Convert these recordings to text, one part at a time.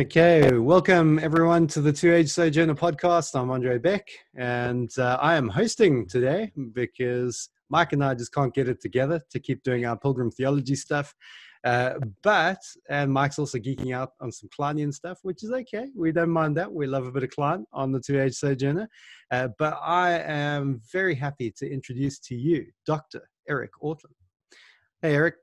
Okay, welcome everyone to the Two Age Sojourner podcast. I'm Andre Beck, and uh, I am hosting today because Mike and I just can't get it together to keep doing our pilgrim theology stuff. Uh, but, and Mike's also geeking out on some Klinean stuff, which is okay. We don't mind that. We love a bit of Kline on the Two Age Sojourner. Uh, but I am very happy to introduce to you Dr. Eric Ortlund. Hey, Eric.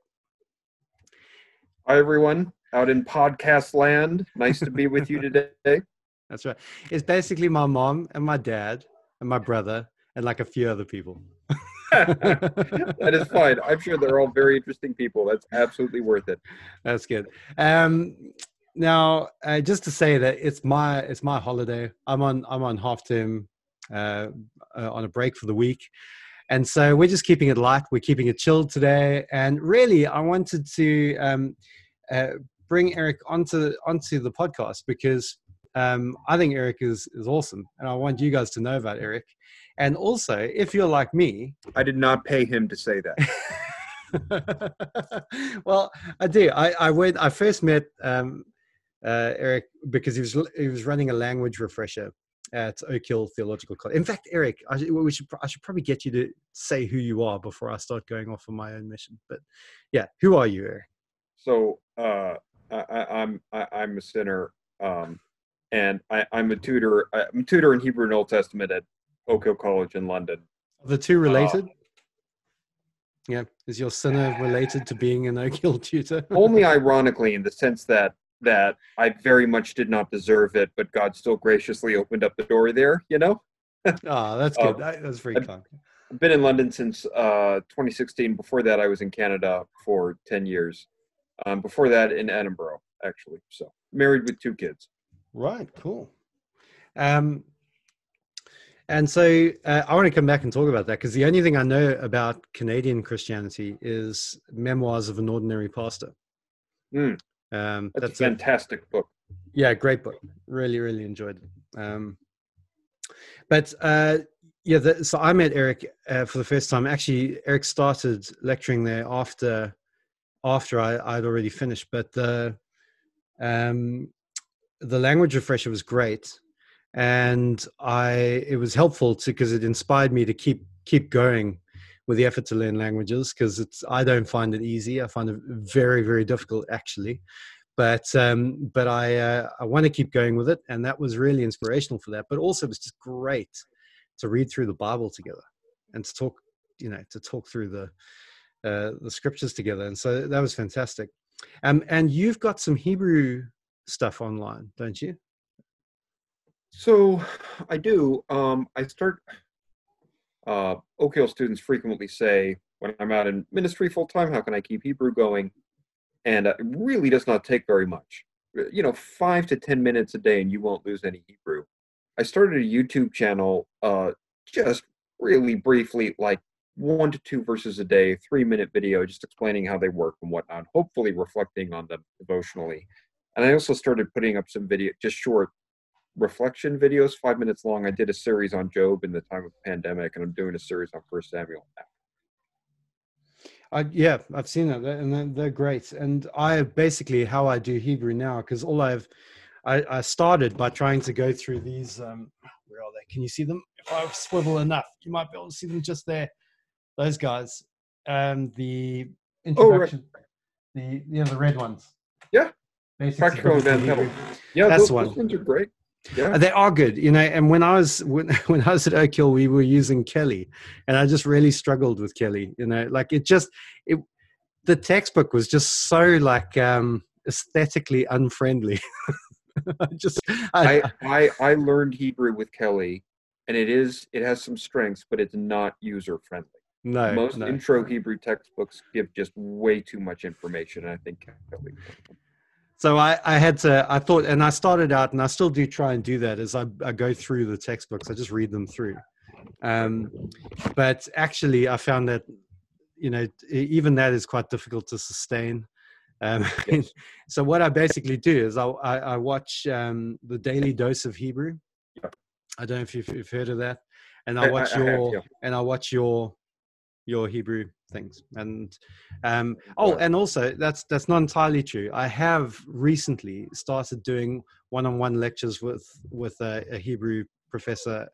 Hi, everyone out in podcast land. Nice to be with you today. That's right. It's basically my mom and my dad and my brother and like a few other people. that is fine. I'm sure they're all very interesting people. That's absolutely worth it. That's good. Um, now, uh, just to say that it's my it's my holiday. I'm on I'm on half term, uh, uh, on a break for the week, and so we're just keeping it light. We're keeping it chilled today. And really, I wanted to um, uh, bring Eric onto onto the podcast because um, I think Eric is is awesome, and I want you guys to know about Eric. And also, if you're like me, I did not pay him to say that. well, I do. I, I went. I first met um, uh, Eric because he was he was running a language refresher at Oak Hill Theological College. In fact, Eric, I, we should I should probably get you to say who you are before I start going off on my own mission. But yeah, who are you, Eric? So uh, I, I'm I, I'm a sinner, um, and I, I'm a tutor. I'm a tutor in Hebrew and Old Testament at Oak Hill College in London. Are the two related? Uh, yeah, is your sinner related to being an Oak Hill tutor? only ironically, in the sense that that I very much did not deserve it, but God still graciously opened up the door there. You know. oh, that's good. Um, that's very kind. I've been in London since uh, 2016. Before that, I was in Canada for 10 years. Um, before that, in Edinburgh, actually. So married with two kids. Right. Cool. Um, and so uh, I want to come back and talk about that because the only thing I know about Canadian Christianity is Memoirs of an Ordinary Pastor. Mm. Um, that's, that's, a fantastic a, book. Yeah, great book. Really, really enjoyed it. Um, but uh, yeah, the, so I met Eric uh, for the first time. Actually, Eric started lecturing there after after I, I'd already finished. But the um, the language refresher was great, and I it was helpful to because it inspired me to keep keep going with the effort to learn languages because it's I don't find it easy. I find it very very difficult actually. But um, but I uh, I want to keep going with it, and that was really inspirational for that. But also, it was just great to read through the Bible together and to talk, you know, to talk through the uh, the scriptures together, and so that was fantastic. Um, and you've got some Hebrew stuff online, don't you? So I do. Um, I start. Uh, Oak students frequently say, when I'm out in ministry full time, how can I keep Hebrew going? And it really does not take very much. Uh, you know, five to 10 minutes a day, and you won't lose any Hebrew. I started a YouTube channel uh, just really briefly, like one to two verses a day, three minute video, just explaining how they work and whatnot, hopefully reflecting on them devotionally. And I also started putting up some video, just short reflection videos, five minutes long. I did a series on Job in the time of pandemic, and I'm doing a series on First Samuel now. Uh, yeah, I've seen that, and they're, they're great. And I basically how I do Hebrew now because all I've I, I, started by trying to go through these. Um, where are they? Can you see them? If I swivel enough, you might be able to see them just there those guys. Um, the introduction, oh, right. the you know the red ones. Yeah, Pratico Van Pelt. Yeah, that's those, one. Those ones are great. Yeah. They are good, you know. And when I was when, when I was at Oak Hill, we were using Kelley, and I just really struggled with Kelley. You know, like it just it the textbook was just so like um aesthetically unfriendly. I just I, I I I learned Hebrew with Kelley, and it is it has some strengths, but it's not user friendly. No, most no. intro Hebrew textbooks give just way too much information. I think. So I, I had to. I thought, and I started out, and I still do try and do that. As I, I go through the textbooks, I just read them through. Um, but actually, I found that you know even that is quite difficult to sustain. Um, yes. so what I basically do is I, I, I watch um, the Daily Dose of Hebrew. I don't know if you've, you've heard of that, and I watch I, your have, yeah. and I watch your your Hebrew things. And um, oh, and also that's that's not entirely true. I have recently started doing one-on-one lectures with with a, a Hebrew professor,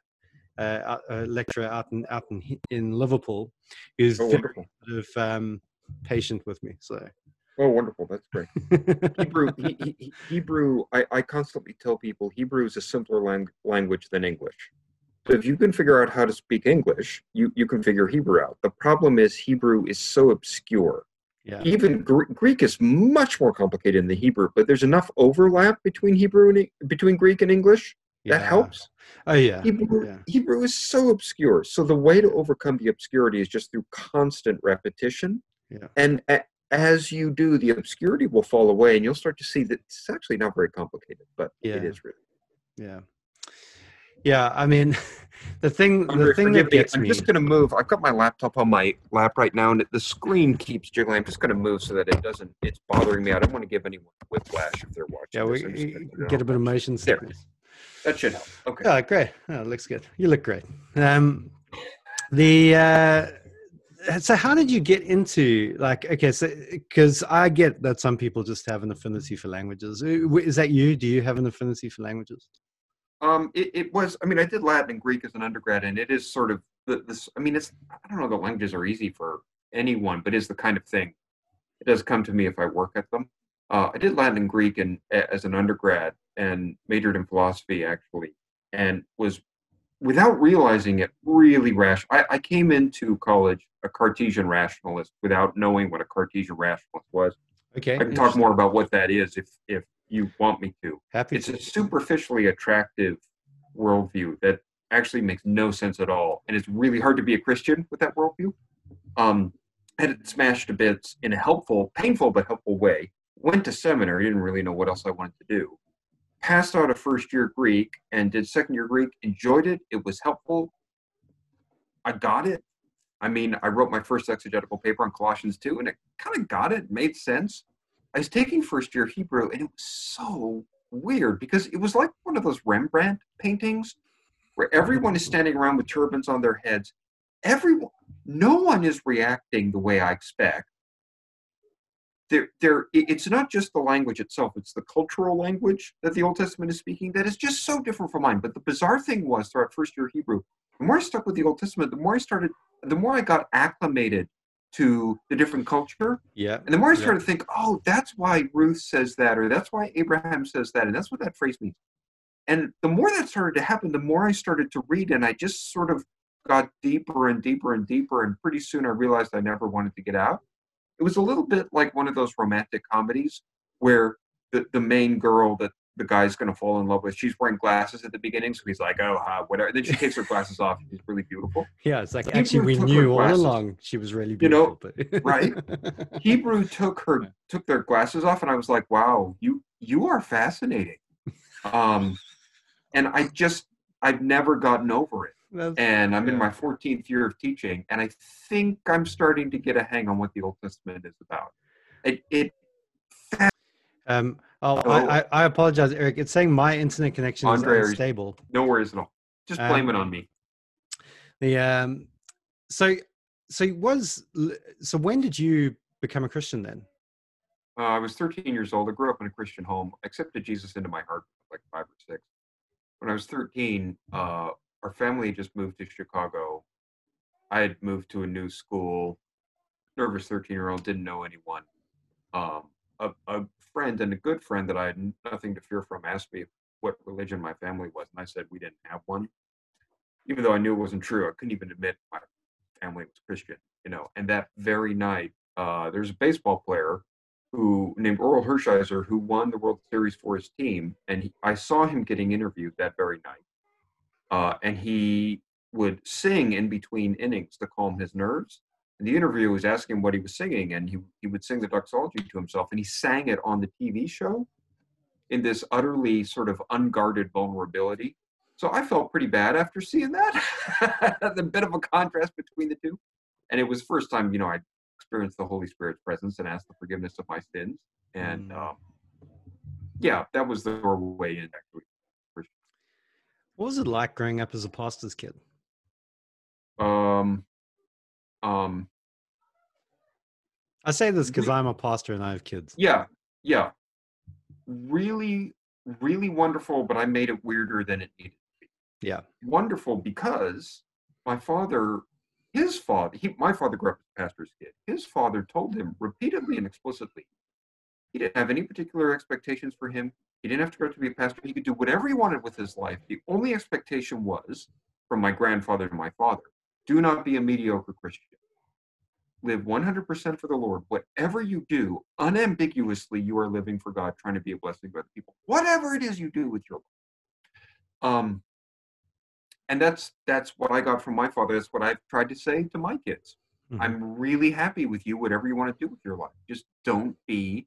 uh, a lecturer out in out in, in Liverpool, who's Oh, very sort of, um, patient with me. So Oh, wonderful. That's great. Hebrew, he, he, he- Hebrew. I, I constantly tell people Hebrew is a simpler lang- language than English. So if you can figure out how to speak English, you, you can figure Hebrew out. The problem is Hebrew is so obscure. yeah, Even Gr- Greek is much more complicated than the Hebrew, but there's enough overlap between Hebrew and E- between Greek and English that yeah. helps. Oh yeah, Hebrew, yeah. Hebrew is so obscure. So the way to overcome the obscurity is just through constant repetition. Yeah. And a, as you do, the obscurity will fall away, and you'll start to see that it's actually not very complicated, but Yeah. it is really. yeah, yeah. I mean, the thing, the thing that me. I'm just going to move. I've got my laptop on my lap right now, and the screen keeps jiggling. I'm just going to move so that it doesn't. It's bothering me. I don't want to give anyone whiplash if they're watching. Yeah, we this. I'm just gonna put it get a bit of motion There. sickness. That should help. Okay. Oh, great. Oh, it looks good. You look great. Um, the uh, so how did you get into like okay so because i get that some people just have an affinity for languages Uh, is that you do you have an affinity for languages Um, it, it was. I mean, I did Latin and Greek as an undergrad, and it is sort of the, this. I mean, it's. I don't know. The languages are easy for anyone, but is the kind of thing. It does come to me if I work at them. Uh, I did Latin and Greek and as an undergrad, and majored in philosophy actually, and was without realizing it really rash. I, I came into college a Cartesian rationalist without knowing what a Cartesian rationalist was. okay I can talk more about what that is if if you want me to. Happy it's to. a superficially attractive worldview that actually makes no sense at all and it's really hard to be a christian with that worldview. Um had it smashed to bits in a helpful painful but helpful way went to seminary didn't really know what else i wanted to do. Passed out of first year greek and did second year greek enjoyed it it was helpful. I got it. I mean i wrote my first exegetical paper on colossians 2 and it kind of got it made sense i was taking first year hebrew and it was so weird because it was like one of those Rembrandt paintings where everyone is standing around with turbans on their heads. Everyone, no one is reacting the way I expect. There, there, it's not just the language itself; it's the cultural language that the Old Testament is speaking that is just so different from mine. But the bizarre thing was, throughout first year Hebrew, the more I stuck with the Old Testament, the more I started, the more I got acclimated to the different culture. yeah And the more I Yeah. started to think, oh, that's why Ruth says that, or that's why Abraham says that, and that's what that phrase means. And the more that started to happen, the more I started to read, and I just sort of got deeper and deeper and deeper. And pretty soon I realized I never wanted to get out. It was a little bit like one of those romantic comedies where the, the main girl that the guy's going to fall in love with, she's wearing glasses at the beginning. So he's like, oh, ha, whatever. Then she takes her glasses off, and she's really beautiful. yeah it's like Hebrew actually we knew all along she was really You know, beautiful but right? Hebrew took her took their glasses off, and I was like, "Wow, you you are fascinating." Um, and I just I've never gotten over it, That's- and I'm in my 14th year of teaching, and I think I'm starting to get a hang on what the Old Testament is about. It, it um oh? I, I i apologize eric it's saying my internet connection is Andre, you- unstable no worries at all. Just blame it Um, on me. the um so so was so when did you become a christian then Uh, I was 13 years old. I grew up in a Christian home. I accepted Jesus into my heart like five or six. When I was 13, uh, our family just moved to Chicago. I had moved to a new school. Nervous 13 year old, didn't know anyone. Um, a, a friend and a good friend that I had nothing to fear from asked me what religion my family was, and I said we didn't have one. Even though I knew it wasn't true, I couldn't even admit my family was Christian, you know. And that very night, uh, there's a baseball player who named Orel Hershiser, who won the World Series for his team, and he, I saw him getting interviewed that very night. Uh, and he would sing in between innings to calm his nerves. And the interviewer was asking him what he was singing, and he he would sing the doxology to himself, and he sang it on the TV show in this utterly sort of unguarded vulnerability. So I felt pretty bad after seeing that. the bit of a contrast between the two. And it was first time, you know, I experienced the Holy Spirit's presence and asked the forgiveness of my sins. And Mm. um, yeah, that was the doorway in actually. what was it like growing up as a pastor's kid Um, um, I say this because I'm a pastor and I have kids. yeah, yeah, really, really wonderful. But I made it weirder than it needed to be. Yeah. wonderful because my father, his father, he, my father grew up as a pastor's kid. His father told him repeatedly and explicitly he didn't have any particular expectations for him. He didn't have to grow up to be a pastor. He could do whatever he wanted with his life. The only expectation was from my grandfather to my father do not be a mediocre Christian. Live 100% for the Lord. Whatever you do, unambiguously, you are living for God, trying to be a blessing to other people. Whatever it is you do with your life. Um, and that's that's what I got from my father. That's what I've tried to say to my kids. Mhm. I'm really happy with you, whatever you want to do with your life. Just don't be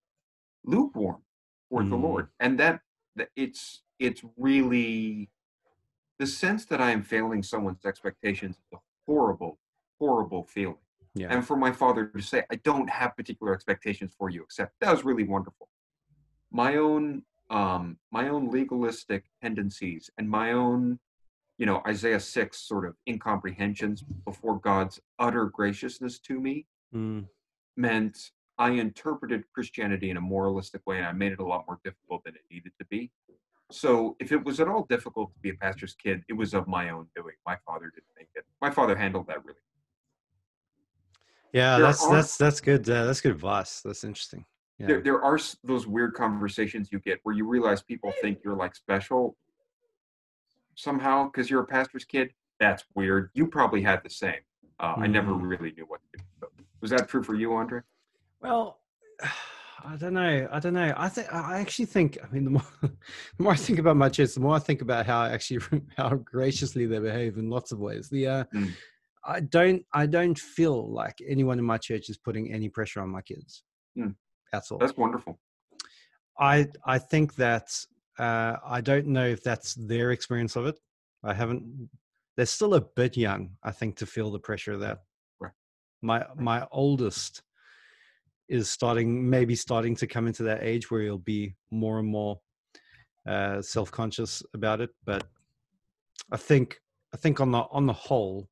lukewarm toward the Mm. Lord. And that, that it's it's really the sense that I am failing someone's expectations is a horrible, horrible feeling. Yeah. And for my father to say, I don't have particular expectations for you, except that was really wonderful. My own um my own legalistic tendencies and my own you know isaiah 6 sort of incomprehensions before god's utter graciousness to me Mm. meant i interpreted christianity in a moralistic way and i made it a lot more difficult than it needed to be so if it was at all difficult to be a pastor's kid it was of my own doing my father didn't make it my father handled that really Yeah, that's are- that's that's good. Uh, that's good advice. That's interesting. Yeah. there, there are those weird conversations you get where you realize people think you're like special somehow because you're a pastor's kid that's weird you probably had the same uh, i never Mm. really knew what to do was that true for you andre Well, I don't know. I don't know. I think I actually think. I mean, the more the more I think about my kids, the more I think about how actually how graciously they behave in lots of ways. The uh, Mm. I don't I don't feel like anyone in my church is putting any pressure on my kids Mm. at all. that's wonderful I I think that uh, I don't know if that's their experience of it. I haven't. They're still a bit young, I think, to feel the pressure of that. Right. My my oldest is starting, maybe starting to come into that age where he'll be more and more uh, self conscious about it. But I think I think on the on the whole,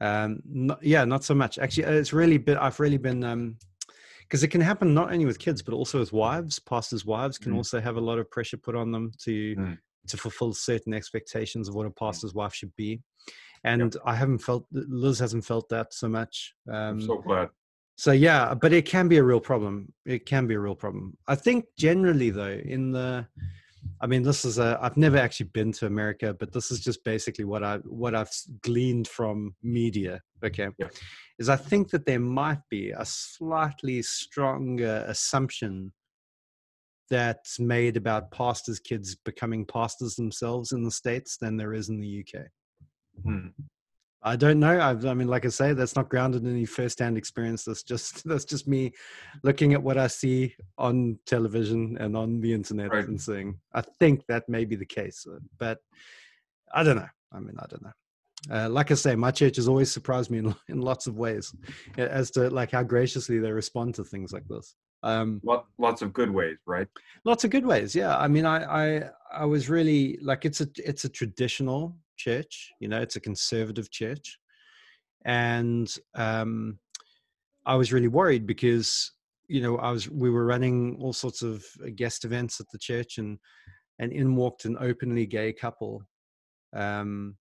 um, not, yeah, not so much. Actually, uh, it's really been. I've really been. Um, because it can happen not only with kids but also with wives pastors wives can Mm. also have a lot of pressure put on them to Mm. to fulfill certain expectations of what a pastor's wife should be and i haven't felt liz hasn't felt that so much um, i'm so glad so yeah but it can be a real problem it can be a real problem i think generally though in the i mean this is a i've never actually been to america but this is just basically what i what i've gleaned from media okay Yeah. is i think that there might be a slightly stronger assumption that's made about pastors kids becoming pastors themselves in the states than there is in the uk Hmm. I don't know. I've, I mean, like I say, that's not grounded in any first-hand experience. That's just that's just me looking at what I see on television and on the internet Right. and saying, I think that may be the case, uh, but I don't know. I mean, I don't know. Uh, like I say, my church has always surprised me in, in lots of ways as to like how graciously they respond to things like this. Um, Lot, lots of good ways right lots of good ways yeah i mean i i i was really like it's a it's a traditional church you know it's a conservative church. And um i was really worried because you know i was we were running all sorts of uh, guest events at the church and and in walked an openly gay couple um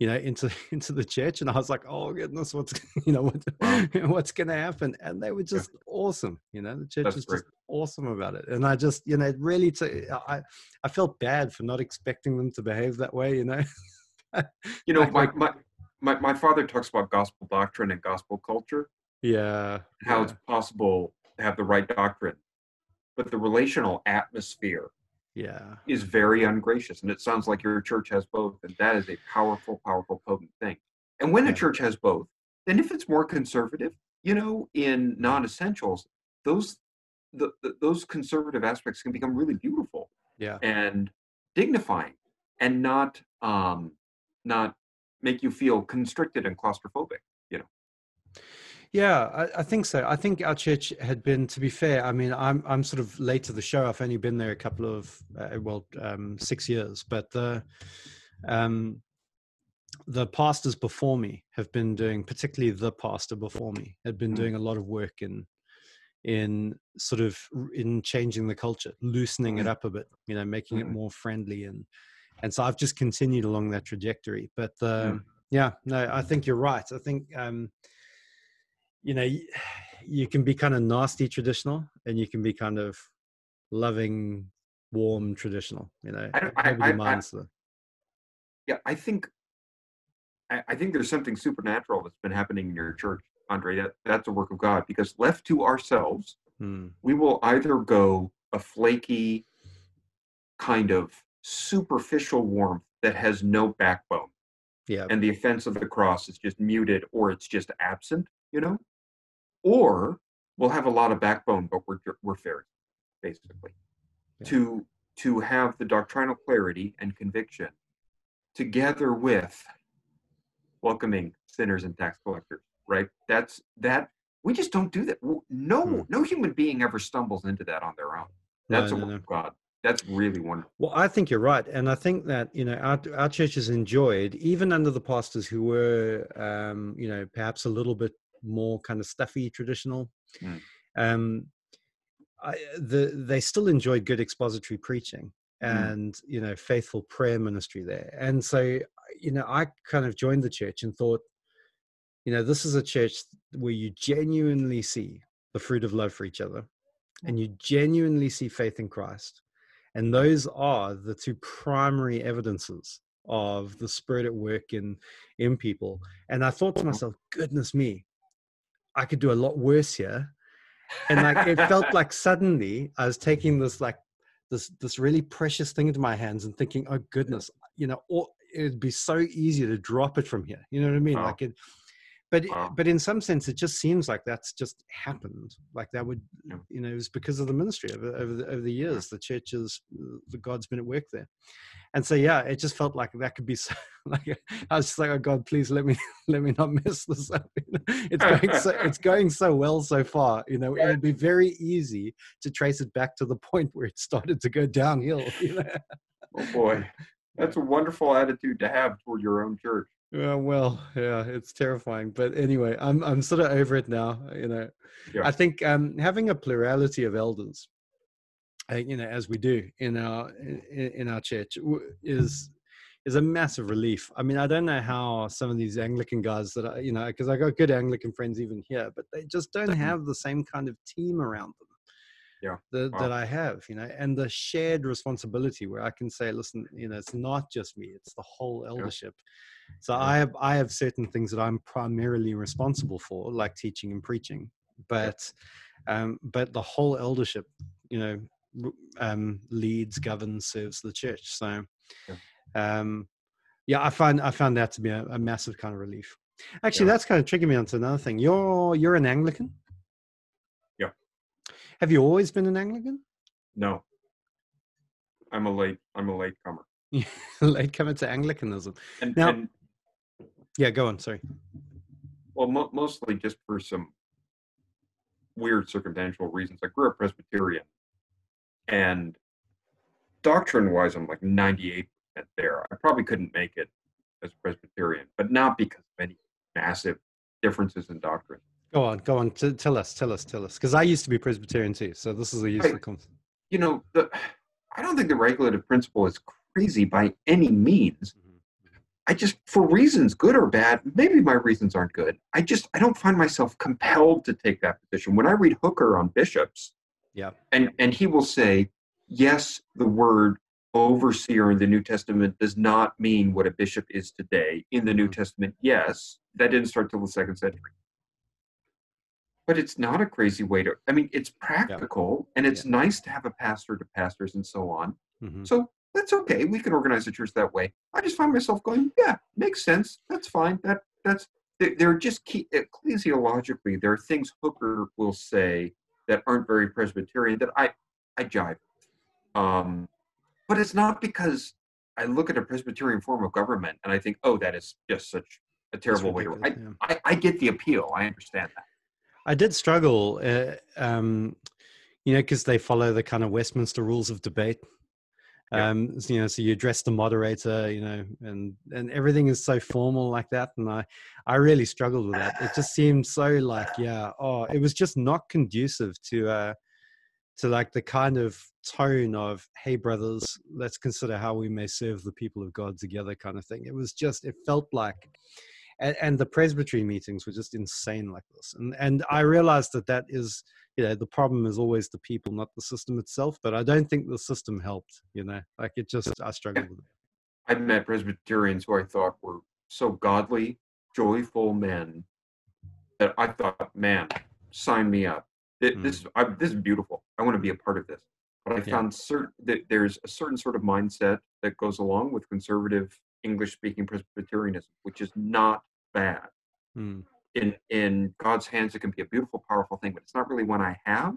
you know into into the church. And i was like oh goodness what's you know what, what's gonna happen? And they were just awesome you know the church That's was great. just awesome about it. And i just you know it really t- i i felt bad for not expecting them to behave that way you know you know my, my my my father talks about gospel doctrine and gospel culture yeah how yeah. it's possible to have the right doctrine but the relational atmosphere yeah is very ungracious. And it sounds like your church has both. And that is a powerful, powerful, potent thing. And when Yeah. a church has both, then if it's more conservative, you know, in non essentials, those the, the, those conservative aspects can become really beautiful yeah and dignifying and not um not make you feel constricted and claustrophobic you know Yeah, I, I think so. I think our church had been, to be fair. I mean, I'm I'm sort of late to the show. I've only been there a couple of uh, well, um, six years, but the um, the pastors before me have been doing, particularly the pastor before me, had been Mm. doing a lot of work in in sort of in changing the culture, loosening it Mm. up a bit, you know, making it Mm. more friendly and and so I've just continued along that trajectory. But uh, Mm. yeah, no, I think you're right. I think um, you know you can be kind of nasty traditional, and you can be kind of loving, warm traditional. You know, I I- I- I- Yeah, I think I, I think there's something supernatural that's been happening in your church, Andre. That that's a work of God because left to ourselves, Hmm. we will either go a flaky kind of superficial warmth that has no backbone yeah, and the offense of the cross is just muted or it's just absent, you know? Or we'll have a lot of backbone, but we're we're Pharisees, basically. Yeah. To to have the doctrinal clarity and conviction together with welcoming sinners and tax collectors, right? That's that we just don't do that. No, Hmm. no human being ever stumbles into that on their own. No, That's a no, work no. of God. That's really wonderful. Well, I think you're right, and I think that you know our our church has enjoyed, even under the pastors who were, um, you know, perhaps a little bit more kind of stuffy traditional. Mm. Um, I, the they still enjoyed good expository preaching Mm. and you know faithful prayer ministry there, and so you know I kind of joined the church and thought, you know, this is a church where you genuinely see the fruit of love for each other, and you genuinely see faith in Christ and those are the two primary evidences of the spirit at work in in people. And i thought to mm-hmm. myself goodness me i could do a lot worse here. And like it felt like suddenly i was taking this like this this really precious thing into my hands and thinking oh goodness you know or it'd be so easy to drop it from here. You know what i mean? Wow. like it but eh, Wow. but in some sense it just seems like that's just happened like that would Yeah. you know it was because of the ministry over, over, the, over the years the churches the god's been at work there and so yeah it just felt like that could be so like i was just like oh god please let me let me not mess this up it's going so it's going so well so far you know it would be very easy to trace it back to the point where it started to go downhill you know Oh boy. That's a wonderful attitude to have toward your own church. Yeah, well, yeah, it's terrifying. But anyway, I'm I'm sort of over it now. You know, Yeah. I think um, having a plurality of elders, uh, you know, as we do in our in, in our church, is is a massive relief. I mean, I don't know how some of these Anglican guys that I, you know, because I got good Anglican friends even here, but they just don't have the same kind of team around them. Yeah. That, Wow. that I have, you know, and the shared responsibility where I can say, listen, you know, it's not just me; it's the whole eldership. So Yeah. I have I have certain things that I'm primarily responsible for, like teaching and preaching, but um, but the whole eldership, you know, um, leads, governs, serves the church. So Yeah. um, yeah, I find I found that to be a, a massive kind of relief. Actually, Yeah. that's kind of triggered me onto another thing. You're you're an Anglican. Have you always been an Anglican? No. I'm a late I'm a late comer. Late comer to Anglicanism. And, Now- and Yeah, go on. Sorry. well mo- mostly just for some weird circumstantial reasons. I grew up Presbyterian and doctrine wise I'm like 98% there. I probably couldn't make it as a Presbyterian, but not because of any massive differences in doctrine. Go on. Go on. T- tell us. Tell us. Tell us. Because I used to be Presbyterian too, so this is a useful. Right. Con- you know, the, I don't think the regulative principle is crazy by any means. I just, for reasons good or bad, maybe my reasons aren't good. I just, I don't find myself compelled to take that position. When I read Hooker on bishops, Yeah. and and he will say, yes, the word overseer in the New Testament does not mean what a bishop is today. In the New Mhm. Testament, yes, that didn't start till the second century. But it's not a crazy way to. I mean, it's practical, and it's nice to have a pastor to pastors and so on. Mhm. So that's okay. We can organize a church that way. I just find myself going, yeah, makes sense. That's fine. That that's they- they're just key ecclesiologically. There are things Hooker will say that aren't very Presbyterian that I I jive. Um, but it's not because I look at a Presbyterian form of government and I think, oh, that is just such a terrible way to. I, yeah. I I get the appeal. I understand that. I did struggle, uh, um, you know, because they follow the kind of Westminster rules of debate. Yeah. Um, so, you know, so you address the moderator, you know, and and everything is so formal like that, and I I really struggled with that. It just seemed so like yeah, oh, it was just not conducive to uh to like the kind of tone of hey brothers let's consider how we may serve the people of god together kind of thing it was just it felt like and, and the presbytery meetings were just insane like this and and i realized that that is you know the problem is always the people not the system itself but i don't think the system helped you know like it just i struggled with it I met Presbyterians who I thought were so godly, joyful men that I thought, man, sign me up. Th- Mm. This I, this is beautiful. I want to be a part of this. But I Yeah. found certain that there's a certain sort of mindset that goes along with conservative English-speaking Presbyterianism, which is not bad. mm. In in God's hands, it can be a beautiful, powerful thing, but it's not really one I have.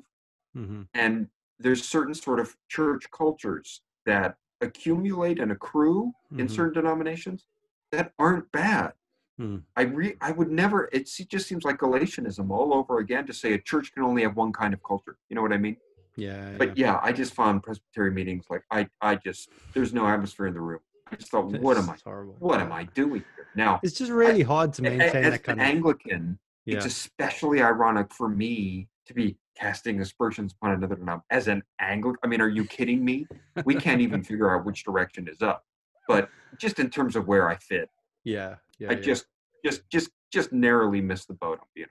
hmm And there's certain sort of church cultures that accumulate and accrue in Mhm. certain denominations that aren't bad. Hmm. I re I would never. It just seems like Galatianism all over again to say a church can only have one kind of culture. You know what I mean? yeah But yeah, I just found Presbyterian meetings like I I just there's no atmosphere in the room. I just thought, yeah. what am I? Horrible What am I doing here now? it's just really hard to maintain As that an of Anglican, yeah it's especially ironic for me to be casting aspersions upon another denomination. As an Anglican, I mean, are you kidding me? We can't even figure out which direction is up. But just in terms of where I fit, yeah yeah I yeah. just, just, just, just narrowly missed the boat on being.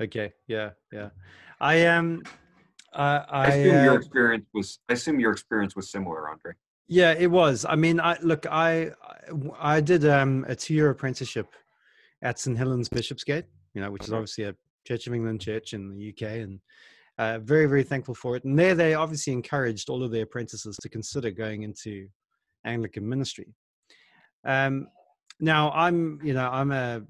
a Okay. Yeah. Yeah. I am. I. I I assume your uh, experience was. I assume your experience was similar, Andre. Yeah. It was. I mean, I look. I. I did um, a two-year apprenticeship at St Helen's Bishopsgate. You know, which is obviously a Church of England church in the UK, and uh, very, very thankful for it. And there, they obviously encouraged all of their apprentices to consider going into Anglican ministry. Um, now, I'm. You know, I'm a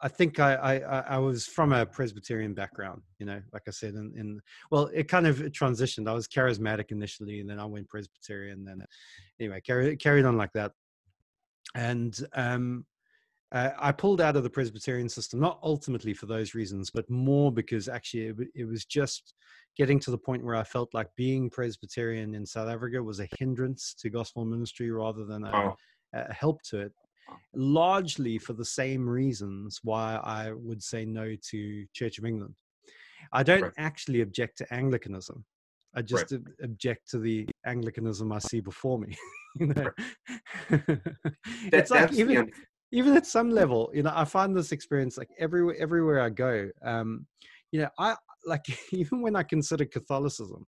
I think I, I I- was from a Presbyterian background, you know, like I said, in, in well, it kind of transitioned. I was charismatic initially, and then I went Presbyterian. Then anyway, carried carried on like that, and um, uh, I pulled out of the Presbyterian system, not ultimately for those reasons, but more because actually it, it was just getting to the point where I felt like being Presbyterian in South Africa was a hindrance to gospel ministry rather than a, Oh, a help to it largely for the same reasons why I would say no to Church of England. I don't Right. actually object to Anglicanism. I just ob- object to the Anglicanism I see before me. you know? that, it's like that's even even at some level, you know, I find this experience like everywhere everywhere I go. Um, you know, I like even when I consider Catholicism,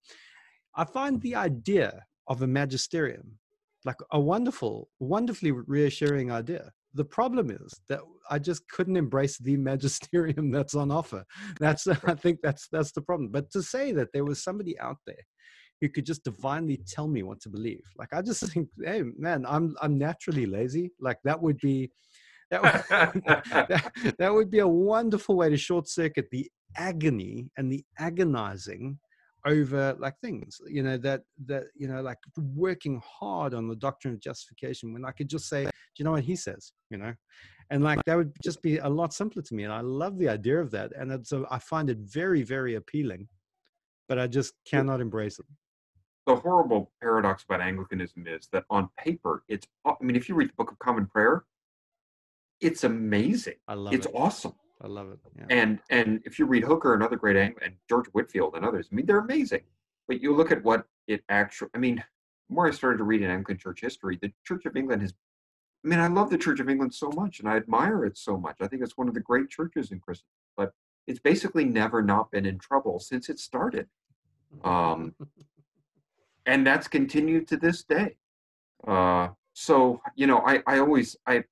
I find the idea of a magisterium like a wonderful, wonderfully reassuring idea. The problem is that I just couldn't embrace the magisterium that's on offer. That's I think that's that's the problem. But to say that there was somebody out there who could just divinely tell me what to believe, like I just think, hey man, I'm I'm naturally lazy. Like that would be that would, that, that would be a wonderful way to short circuit the agony and the agonizing over like things you know that that you know like working hard on the doctrine of justification when i could just say do you know what he says? You know? And like that would just be a lot simpler to me and i love the idea of that and it's a, i find it very very appealing but i just cannot embrace it. The horrible paradox about Anglicanism is that on paper, it's i mean, if you read the Book of Common Prayer, it's amazing. i love It's it. awesome. I love it yeah And and if you read Hooker and other great and George Whitefield and others, I mean, they're amazing. But you look at what it actually. I mean, more I started to read in Anglican Church history, the Church of England has. I mean, I love the Church of England so much, and I admire it so much. I think it's one of the great churches in Christendom. But it's basically never not been in trouble since it started. Um, and that's continued to this day. Uh, so you know, I I always I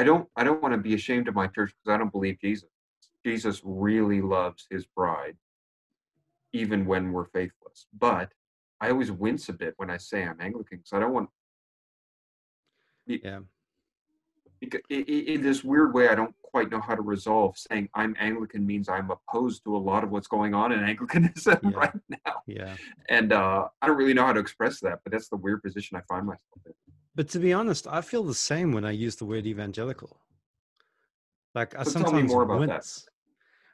I don't I don't want to be ashamed of my church because I don't believe Jesus. Jesus really loves his bride, even when we're faithless. But I always wince a bit when I say I'm Anglican because I don't want yeah in this weird way I don't quite know how to resolve saying I'm Anglican means I'm opposed to a lot of what's going on in Anglicanism Yeah. right now. yeah and uh, I don't really know how to express that, but that's the weird position I find myself in. but to be honest i feel the same when i use the word evangelical like i So tell me sometimes more about that. wince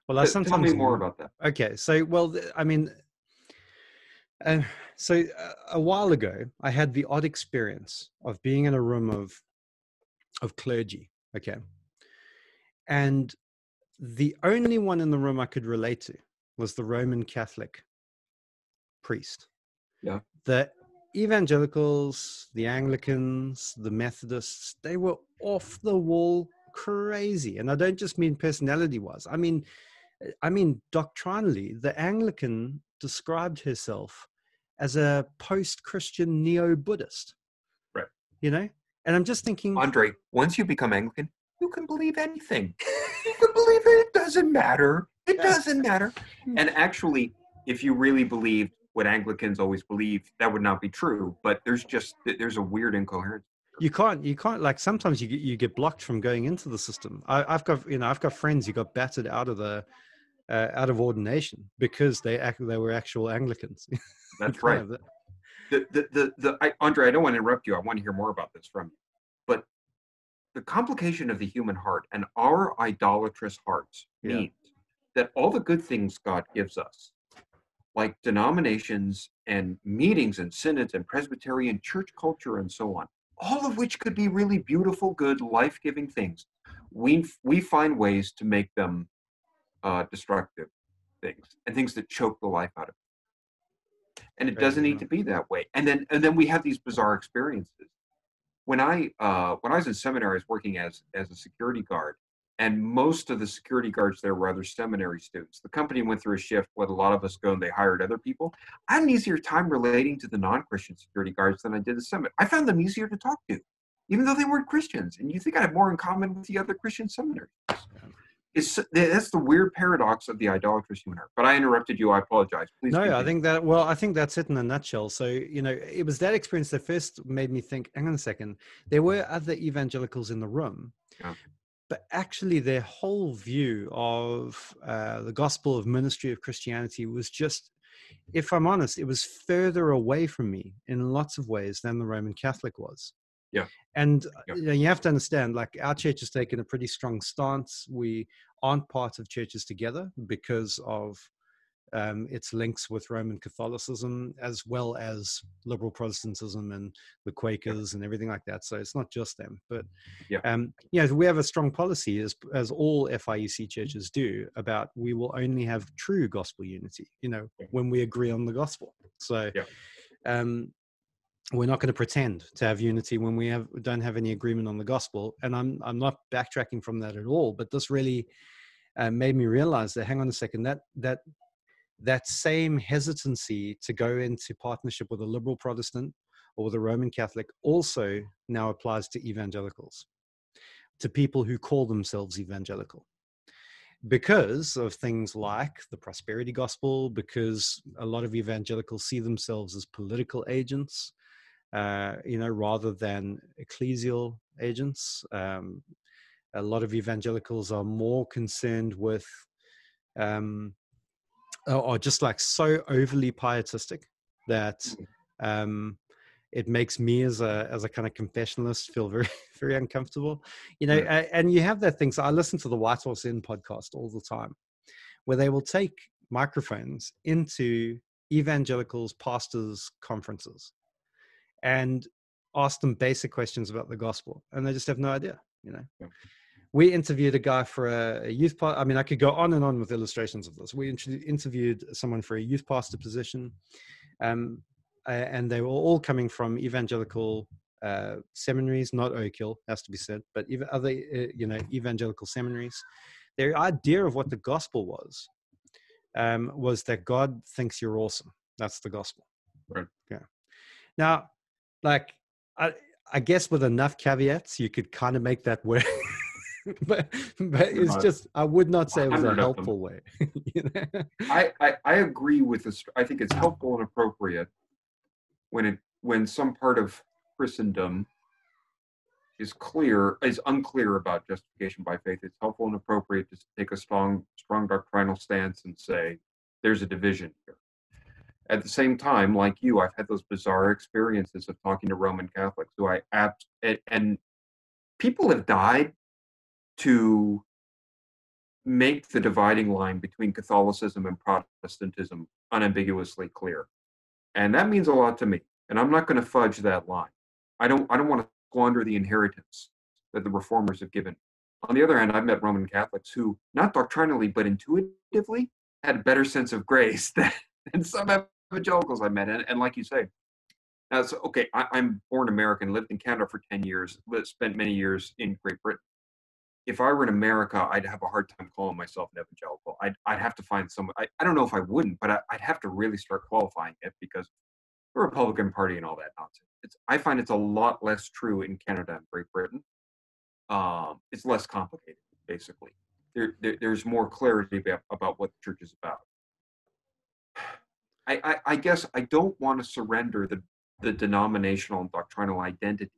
well i sometimes Tell me more about that. Okay, so well, I mean, And so uh, a while ago, I had the odd experience of being in a room of of clergy. Okay, and the only one in the room I could relate to was the Roman Catholic priest. Yeah. The evangelicals, the Anglicans, the Methodists, they were off the wall crazy. And I don't just mean personality wise. I mean I mean doctrinally, the Anglican described herself as a post-Christian neo-Buddhist. Right. You know? And I'm just thinking Andre, once you become Anglican, you can believe anything. you can believe it. It doesn't matter. It doesn't matter. And actually, if you really believed what Anglicans always believe, that would not be true. But there's just there's a weird incoherence. you can't you can't like sometimes you get you get blocked from going into the system I, i've got you know i've got friends who got battered out of the uh, out of ordination because they act they were actual anglicans That's right. of the- The the the, I, Andre, I don't want to interrupt you. I want to hear more about this from you. But the complication of the human heart and our idolatrous hearts Yeah. means that all the good things God gives us, like denominations and meetings and synods and Presbyterian church culture and so on, all of which could be really beautiful, good, life-giving things, we we find ways to make them uh, destructive things and things that choke the life out of. And it doesn't need to be that way. And then and then we have these bizarre experiences. When I uh, when I was in seminary, I was working as as a security guard, and most of the security guards there were other seminary students. The company went through a shift, let a lot of us go, and they hired other people. I had an easier time relating to the non-Christian security guards than I did the seminary. I found them easier to talk to, even though they weren't Christians. And you think I have more in common with the other Christian seminaries? It's that's the weird paradox of the idolatrous human heart. But I interrupted you. I apologize. Please. no i think that well i think that's it in a nutshell so you know it was that experience that first made me think hang on a second there were other evangelicals in the room Yeah. but actually their whole view of uh, the gospel of ministry of christianity was just if i'm honest it was further away from me in lots of ways than the roman catholic was Yeah. and uh, Yeah. you, know, you have to understand like our church has taken a pretty strong stance we aren't part of churches together because of um, its links with Roman Catholicism as well as liberal Protestantism and the Quakers and everything like that. So it's not just them, but Yeah. um, yeah, we have a strong policy as as all FIEC churches do about we will only have true gospel unity. You know, Yeah. when we agree on the gospel. So. Yeah. Um, we're not going to pretend to have unity when we have don't have any agreement on the gospel and i'm i'm not backtracking from that at all but this really uh, made me realize that hang on a second that that that same hesitancy to go into partnership with a liberal protestant or with a roman catholic also now applies to evangelicals to people who call themselves evangelical. Because of things like the prosperity gospel because a lot of evangelicals see themselves as political agents uh, you know rather than ecclesial agents um, a lot of evangelicals are more concerned with um, or just like so overly pietistic that um, it makes me as a as a kind of confessionalist feel very very uncomfortable. You know Yeah. and you have that thing so i listen to the white horse inn podcast all the time where they will take microphones into evangelicals pastors conferences and ask them basic questions about the gospel and they just have no idea you know? Yeah. we interviewed a guy for a, a youth pa- i mean i could go on and on with illustrations of this. We interviewed someone for a youth pastor position um, and they were all coming from evangelical uh, seminaries not oak hill has to be said but even other uh, you know evangelical seminaries. Their idea of what the gospel was um, was that god thinks you're awesome. That's the gospel. Right. yeah. Now like i i guess with enough caveats you could kind of make that work but but it's Right. just i would not say it was a 100 of them. helpful way you know? I, I, I agree with this. I think it's helpful and appropriate when it when some part of Christendom is clear is unclear about justification by faith. It's helpful and appropriate to take a strong strong doctrinal stance and say there's a division here. At the same time, like you, I've had those bizarre experiences of talking to Roman Catholics who I abs- and, and people have died to make the dividing line between Catholicism and Protestantism unambiguously clear. and that means a lot to me. And I'm not going to fudge that line. I don't. I don't want to squander the inheritance that the reformers have given. On the other hand, I've met Roman Catholics who, not doctrinally but intuitively, had a better sense of grace than, than some evangelicals I met. And, and like you say, as okay, I, am born American, lived in Canada for 10 years, spent many years in Great Britain. If I were in America, I'd have a hard time calling myself an evangelical. I'd, I'd have to find some, I, I don't know if I wouldn't, but I, would have to really start qualifying it because the Republican Party and all that nonsense. It's, I find it's a lot less true in Canada and Great Britain. Um, it's less complicated, basically. There, there, there's more clarity about what the church is about. I, I, I guess I don't want to surrender the the denominational and doctrinal identity.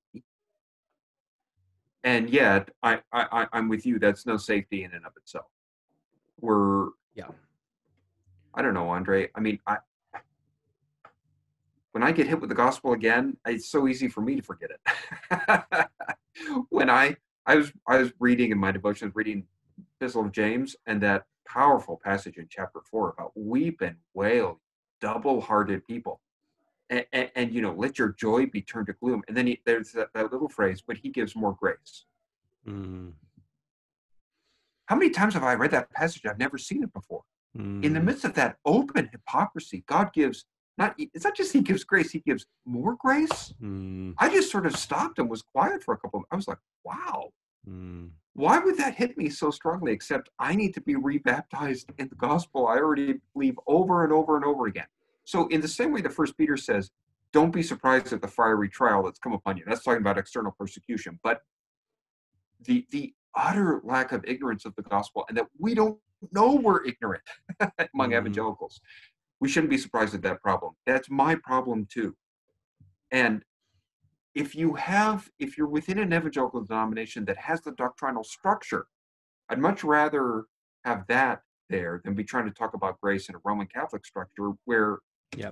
And yet, I, I, I'm with you. That's no safety in and of itself. We're, yeah. I don't know, Andre. I mean, I, when I get hit with the gospel again, it's so easy for me to forget it. when I, I was, I was reading in my devotions, reading Epistle of James, and that powerful passage in chapter four about weep and wail, double-hearted people and, and, and, you know let your joy be turned to gloom and then he, there's that, that, little phrase but he gives more grace mm. how many times have i read that passage i've never seen it before mm. in the mm. midst of that open hypocrisy god gives not it's not just he gives grace he gives more grace mm. i just sort of stopped and was quiet for a couple of, i was like wow mm. Why would that hit me so strongly except i need to be rebaptized in the gospel i already believe over and over and over again so in the same way the First Peter says, don't be surprised at the fiery trial that's come upon you. That's talking about external persecution. But the the utter lack of ignorance of the gospel and that we don't know we're ignorant among mm-hmm. evangelicals. We shouldn't be surprised at that problem. That's my problem too. And if you have, if you're within an evangelical denomination that has the doctrinal structure, I'd much rather have that there than be trying to talk about grace in a Roman Catholic structure where yeah.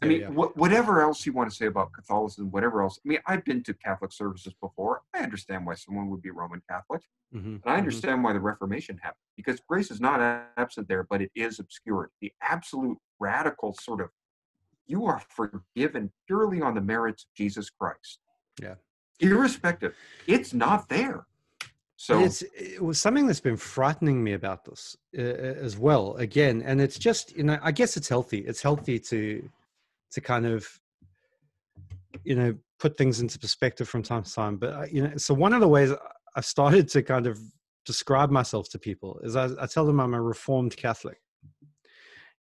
I mean, yeah. Wh- whatever else you want to say about Catholicism, whatever else. I mean, I've been to Catholic services before. I understand why someone would be Roman Catholic. Mm-hmm. And I mm-hmm. understand mm-hmm. why the Reformation happened because grace is not absent there, but it is obscured. The absolute radical sort of you are forgiven purely on the merits of Jesus Christ. Yeah. Irrespective, it's not there. So it's it was something that's been frightening me about this uh, as well. Again, and it's just you know I guess it's healthy. It's healthy to to kind of you know put things into perspective from time to time. But uh, you know, so one of the ways I've started to kind of describe myself to people is I, I tell them I'm a reformed Catholic.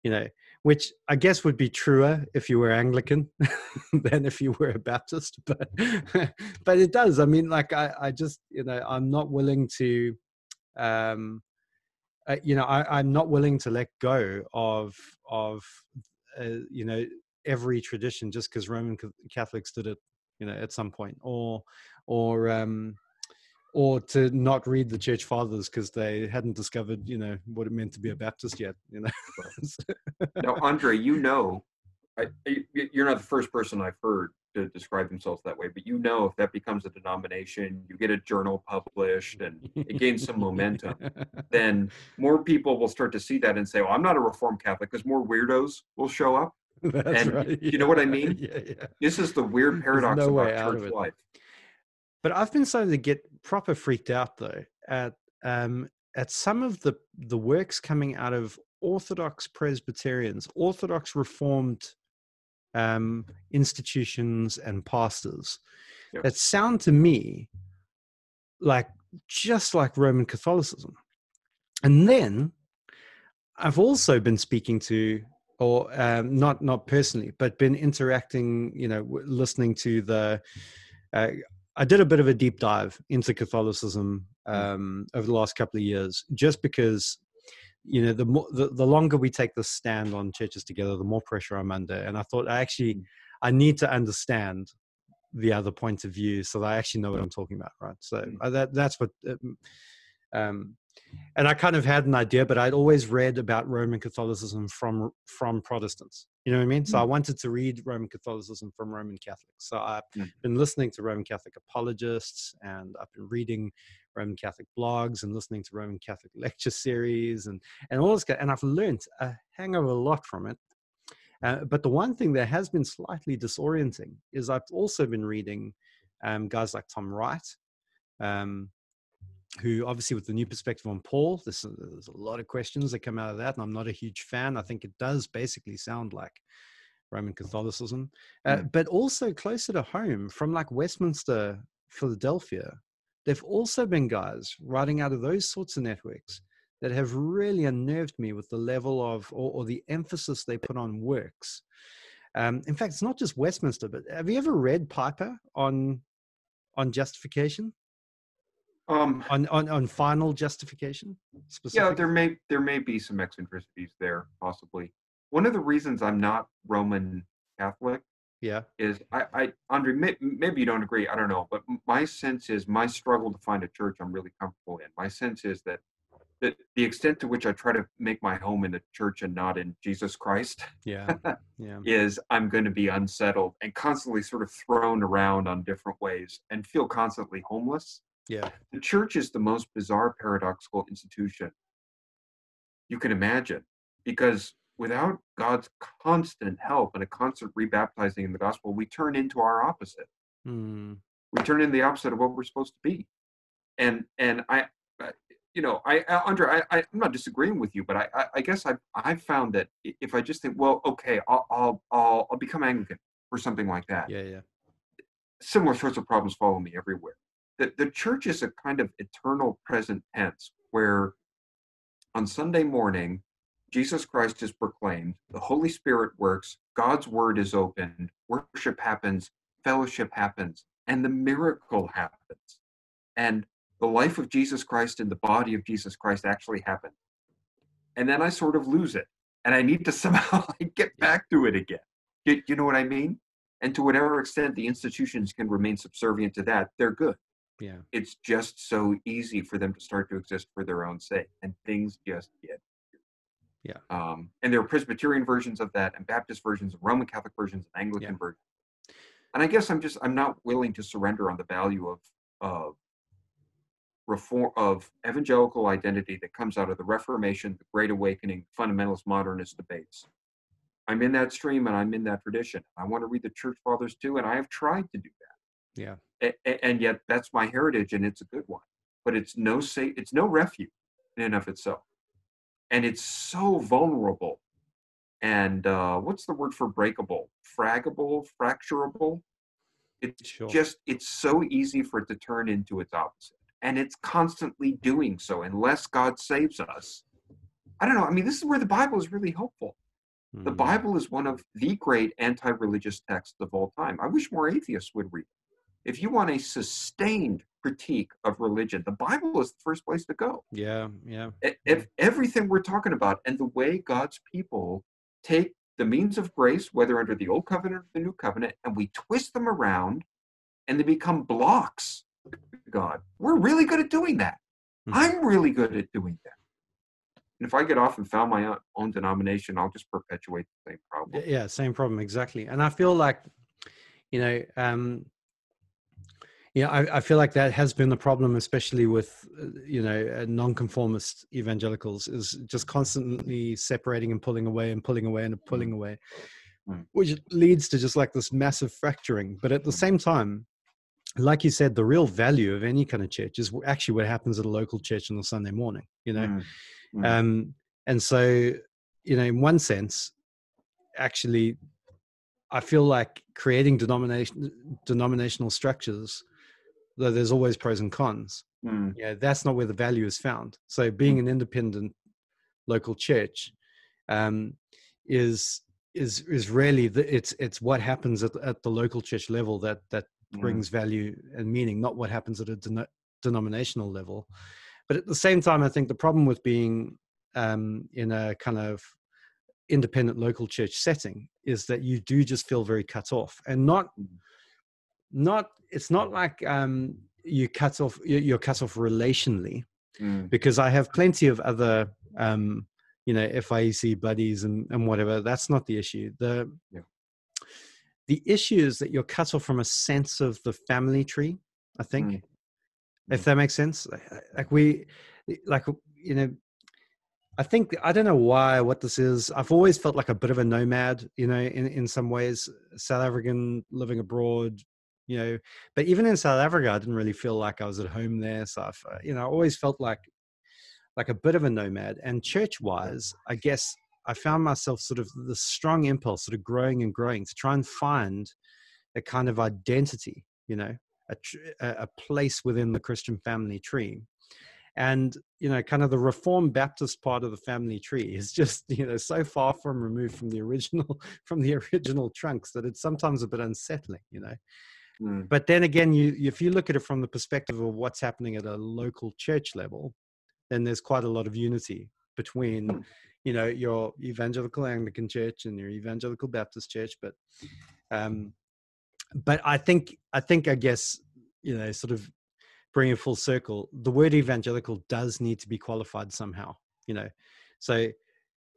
You know, which I guess would be truer if you were Anglican than if you were a Baptist. But but it does. I mean, like I, I just you know I'm not willing to, um, uh, you know I, I'm not willing to let go of of uh, you know every tradition just because Roman Catholics did it you know at some point or or um or to not read the church fathers because they hadn't discovered you know what it meant to be a baptist yet you know now andre you know I, you're not the first person i've heard to describe themselves that way but you know if that becomes a denomination you get a journal published and it gains some momentum then more people will start to see that and say well i'm not a reformed catholic because more weirdos will show up That's and right. you know what I mean? Yeah, yeah. This is the weird paradox no about church life. But I've been starting to get proper freaked out though at um, at some of the the works coming out of Orthodox Presbyterians, Orthodox Reformed um, institutions and pastors that sound to me like just like Roman Catholicism. And then I've also been speaking to, or um, not not personally, but been interacting, you know, listening to the. Uh, I did a bit of a deep dive into Catholicism mm. um, over the last couple of years, just because you know the more the, the longer we take this stand on churches together, the more pressure I'm under. And I thought I actually mm. I need to understand the other point of view so that I actually know what I'm talking about, right? So mm. that that's what. Um, and I kind of had an idea, but I'd always read about Roman Catholicism from from Protestants. You know what I mean? Mm. So I wanted to read Roman Catholicism from Roman Catholics. So I've mm. been listening to Roman Catholic apologists, and I've been reading Roman Catholic blogs and listening to Roman Catholic lecture series, and and all this. And I've learned a hang of a lot from it. Uh, but the one thing that has been slightly disorienting is I've also been reading um, guys like Tom Wright, um, who obviously with the new perspective on Paul, there's a, there's a lot of questions that come out of that, and I'm not a huge fan. I think it does basically sound like Roman Catholicism, uh, Mm. but also closer to home from like Westminster, Philadelphia. There've also been guys writing out of those sorts of networks that have really unnerved me with the level of or, or the emphasis they put on works. Um, in fact, it's not just Westminster, but have you ever read Piper on on justification, Um, on on, on final justification? yeah, there may there may be some eccentricities there, possibly. One of the reasons I'm not Roman Catholic yeah, is I, I Andre, may, maybe you don't agree, I don't know, but my sense is my struggle to find a church I'm really comfortable in. My sense is that that the extent to which I try to make my home in the church and not in Jesus Christ yeah, yeah, is I'm going to be unsettled and constantly sort of thrown around on different ways and feel constantly homeless. Yeah, The church is the most bizarre, paradoxical institution you can imagine because without God's constant help and a constant rebaptizing in the gospel, we turn into our opposite. Mm, We turn into the opposite of what we're supposed to be. And and I, I- you know, I, I Andre, I, I, I'm not disagreeing with you, but I, I, I guess I've I've found that if I just think, well, okay, I'll I'll I'll, I'll become Anglican or something like that. yeah, yeah, Similar sorts of problems follow me everywhere. The the church is a kind of eternal present tense where on Sunday morning, Jesus Christ is proclaimed, the Holy Spirit works, God's word is opened, worship happens, fellowship happens, and the miracle happens. And the life of Jesus Christ and the body of Jesus Christ actually happen. And then I sort of lose it. And I need to somehow like, get back to it again. You, you know what I mean? And to whatever extent the institutions can remain subservient to that, they're good yeah, it's just so easy for them to start to exist for their own sake and things just get Yeah. um and there are presbyterian versions of that and baptist versions and roman catholic versions and anglican Yeah. versions and i guess i'm just i'm not willing to surrender on the value of of reform of evangelical identity that comes out of the reformation the great awakening fundamentalist modernist debates. I'm in that stream and i'm in that tradition. I want to read the church fathers too and i have tried to do that. Yeah, and yet that's my heritage and it's a good one but it's no safe it's no refuge in and of itself. And it's so vulnerable. And uh, what's the word for breakable? Fraggable fracturable? It's Sure. just it's so easy for it to turn into its opposite. And it's constantly doing so unless god saves us. I don't know i mean this is where the bible is really helpful. The mm, Bible is one of the great anti religious texts of all time. I wish more atheists would read it. If you want a sustained critique of religion, the Bible is the first place to go. yeah, yeah, If everything we're talking about and the way God's people take the means of grace, whether under the Old Covenant or the New Covenant, and we twist them around and they become blocks to God, we're really good at doing that. Mhm. I'm really good at doing that. And if I get off and found my own- own denomination, I'll just perpetuate the same problem. Yeah same problem exactly and i feel like you know um yeah I, I feel like that has been the problem especially with uh, you know uh, nonconformist evangelicals is just constantly separating and pulling away and pulling away and pulling away Mm. which leads to just like this massive fracturing. But at the same time like you said the real value of any kind of church is actually what happens at a local church on a sunday morning you know? Mm, mm. um, and so, you know, in one sense, actually, I feel like creating denomination denominational structures, though there's always pros and cons. Mm, Yeah, that's not where the value is found. So, being an independent local church um, is is is really the, it's it's what happens at, at the local church level that that mm, brings value and meaning, not what happens at a deno- denominational level. But at the same time, I think the problem with being um, in a kind of independent local church setting is that you do just feel very cut off, and not Mhm. Not it's not like um, you cut off you- you're cut off relationally mm, because I have plenty of other um, you know FIEC buddies and, and whatever. That's not the issue. The Yeah. the issue is that you're cut off from a sense of the family tree. I think, Mm. if that makes sense. Like- Like we, like you know, I think I don't know why what this is. I've always felt like a bit of a nomad, you know, in in some ways, South African living abroad, you know. But even in South Africa, I didn't really feel like I was at home there. So I've, uh, you know, I always felt like like a bit of a nomad. And church wise, I guess I found myself sort of the strong impulse, sort of growing and growing to try and find a kind of identity, you know, a, a place within the Christian family tree and you know kind of the reformed baptist part of the family tree is just you know so far from removed from the original from the original trunks that it's sometimes a bit unsettling you know mm. but then again you if you look at it from the perspective of what's happening at a local church level then there's quite a lot of unity between hmm. you know your evangelical anglican church and your evangelical baptist church but um but i think i think i guess you know sort of bring it full circle, the word evangelical does need to be qualified somehow, you know. So,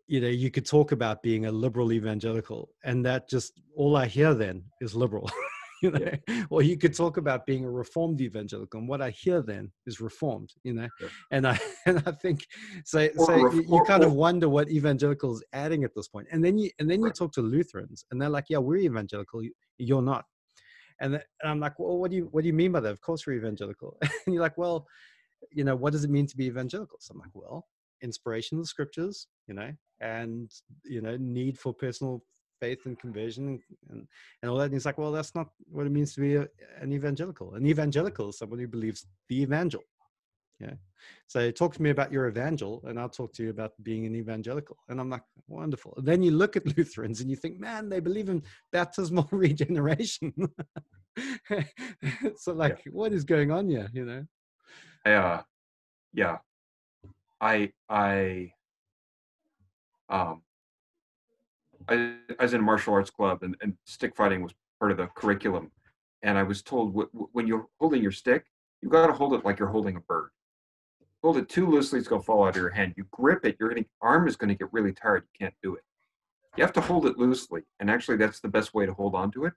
you know, you could talk about being a liberal evangelical, and that just all I hear then is liberal. you know, yeah. or you could talk about being a reformed evangelical, and what I hear then is reformed. You know, yeah. and I and I think so. Or so ref- you, you, kind or, of wonder what evangelical is adding at this point, and then you and then right. you talk to Lutherans, and they're like, "Yeah, we're evangelical. You're not." And, and I'm like, well, what do you what do you mean by that? Of course we're evangelical. and you're like, well, you know, what does it mean to be evangelical? So I'm like, well, inspiration of the scriptures, you know, and you know, need for personal faith and conversion and, and all that. And he's like, well, that's not what it means to be a, an evangelical. An evangelical is someone who believes the evangel. Yeah. So talk to me about your evangel, and I'll talk to you about being an evangelical. And I'm like, wonderful. And then you look at Lutherans and you think, man, they believe in baptismal regeneration. so like, yeah. what is going on here? You know? Yeah. Yeah. I I um I, I was in a martial arts club and, and stick fighting was part of the curriculum. And I was told w- w- when you're holding your stick, you got to hold it like you're holding a bird hold it too loosely, it's going to fall out of your hand. You grip it, your arm is going to get really tired. You can't do it. You have to hold it loosely, and actually, that's the best way to hold on to it.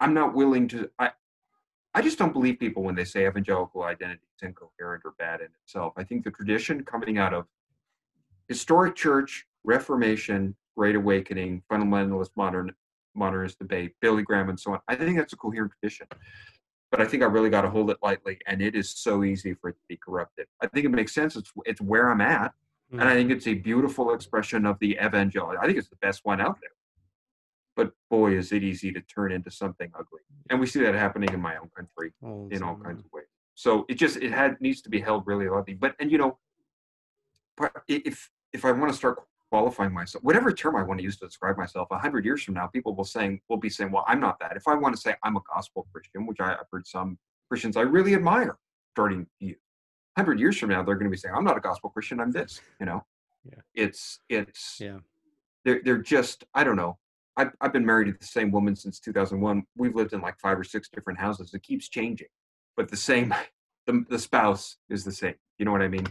I'm not willing to. I, I just don't believe people when they say evangelical identity is incoherent or bad in itself. I think the tradition coming out of historic church, Reformation, Great Awakening, fundamentalist modern modernist debate, Billy Graham, and so on. I think that's a coherent tradition but I think I really got to hold it lightly, and it is so easy for it to be corrupted. I think it makes sense. It's it's where I'm at, mm-hmm. and I think it's a beautiful expression of the evangel. I think it's the best one out there. But boy, is it easy to turn into something ugly, and we see that happening in my own country oh, in all kinds of ways. So it just it had needs to be held really lightly. But and you know, but if if I want to start qualifying myself, whatever term I want to use to describe myself, a hundred years from now, people will saying will be saying, "Well, I'm not that." If I want to say I'm a gospel Christian, which I, have heard some Christians I really admire starting use, hundred years from now, they're going to be saying, "I'm not a gospel Christian. I'm this." You know, yeah. It's it's yeah. They're they're just I don't know. I've I've been married to the same woman since 2001. We've lived in like five or six different houses. It keeps changing, but the same. The, the spouse is the same. You know what I mean?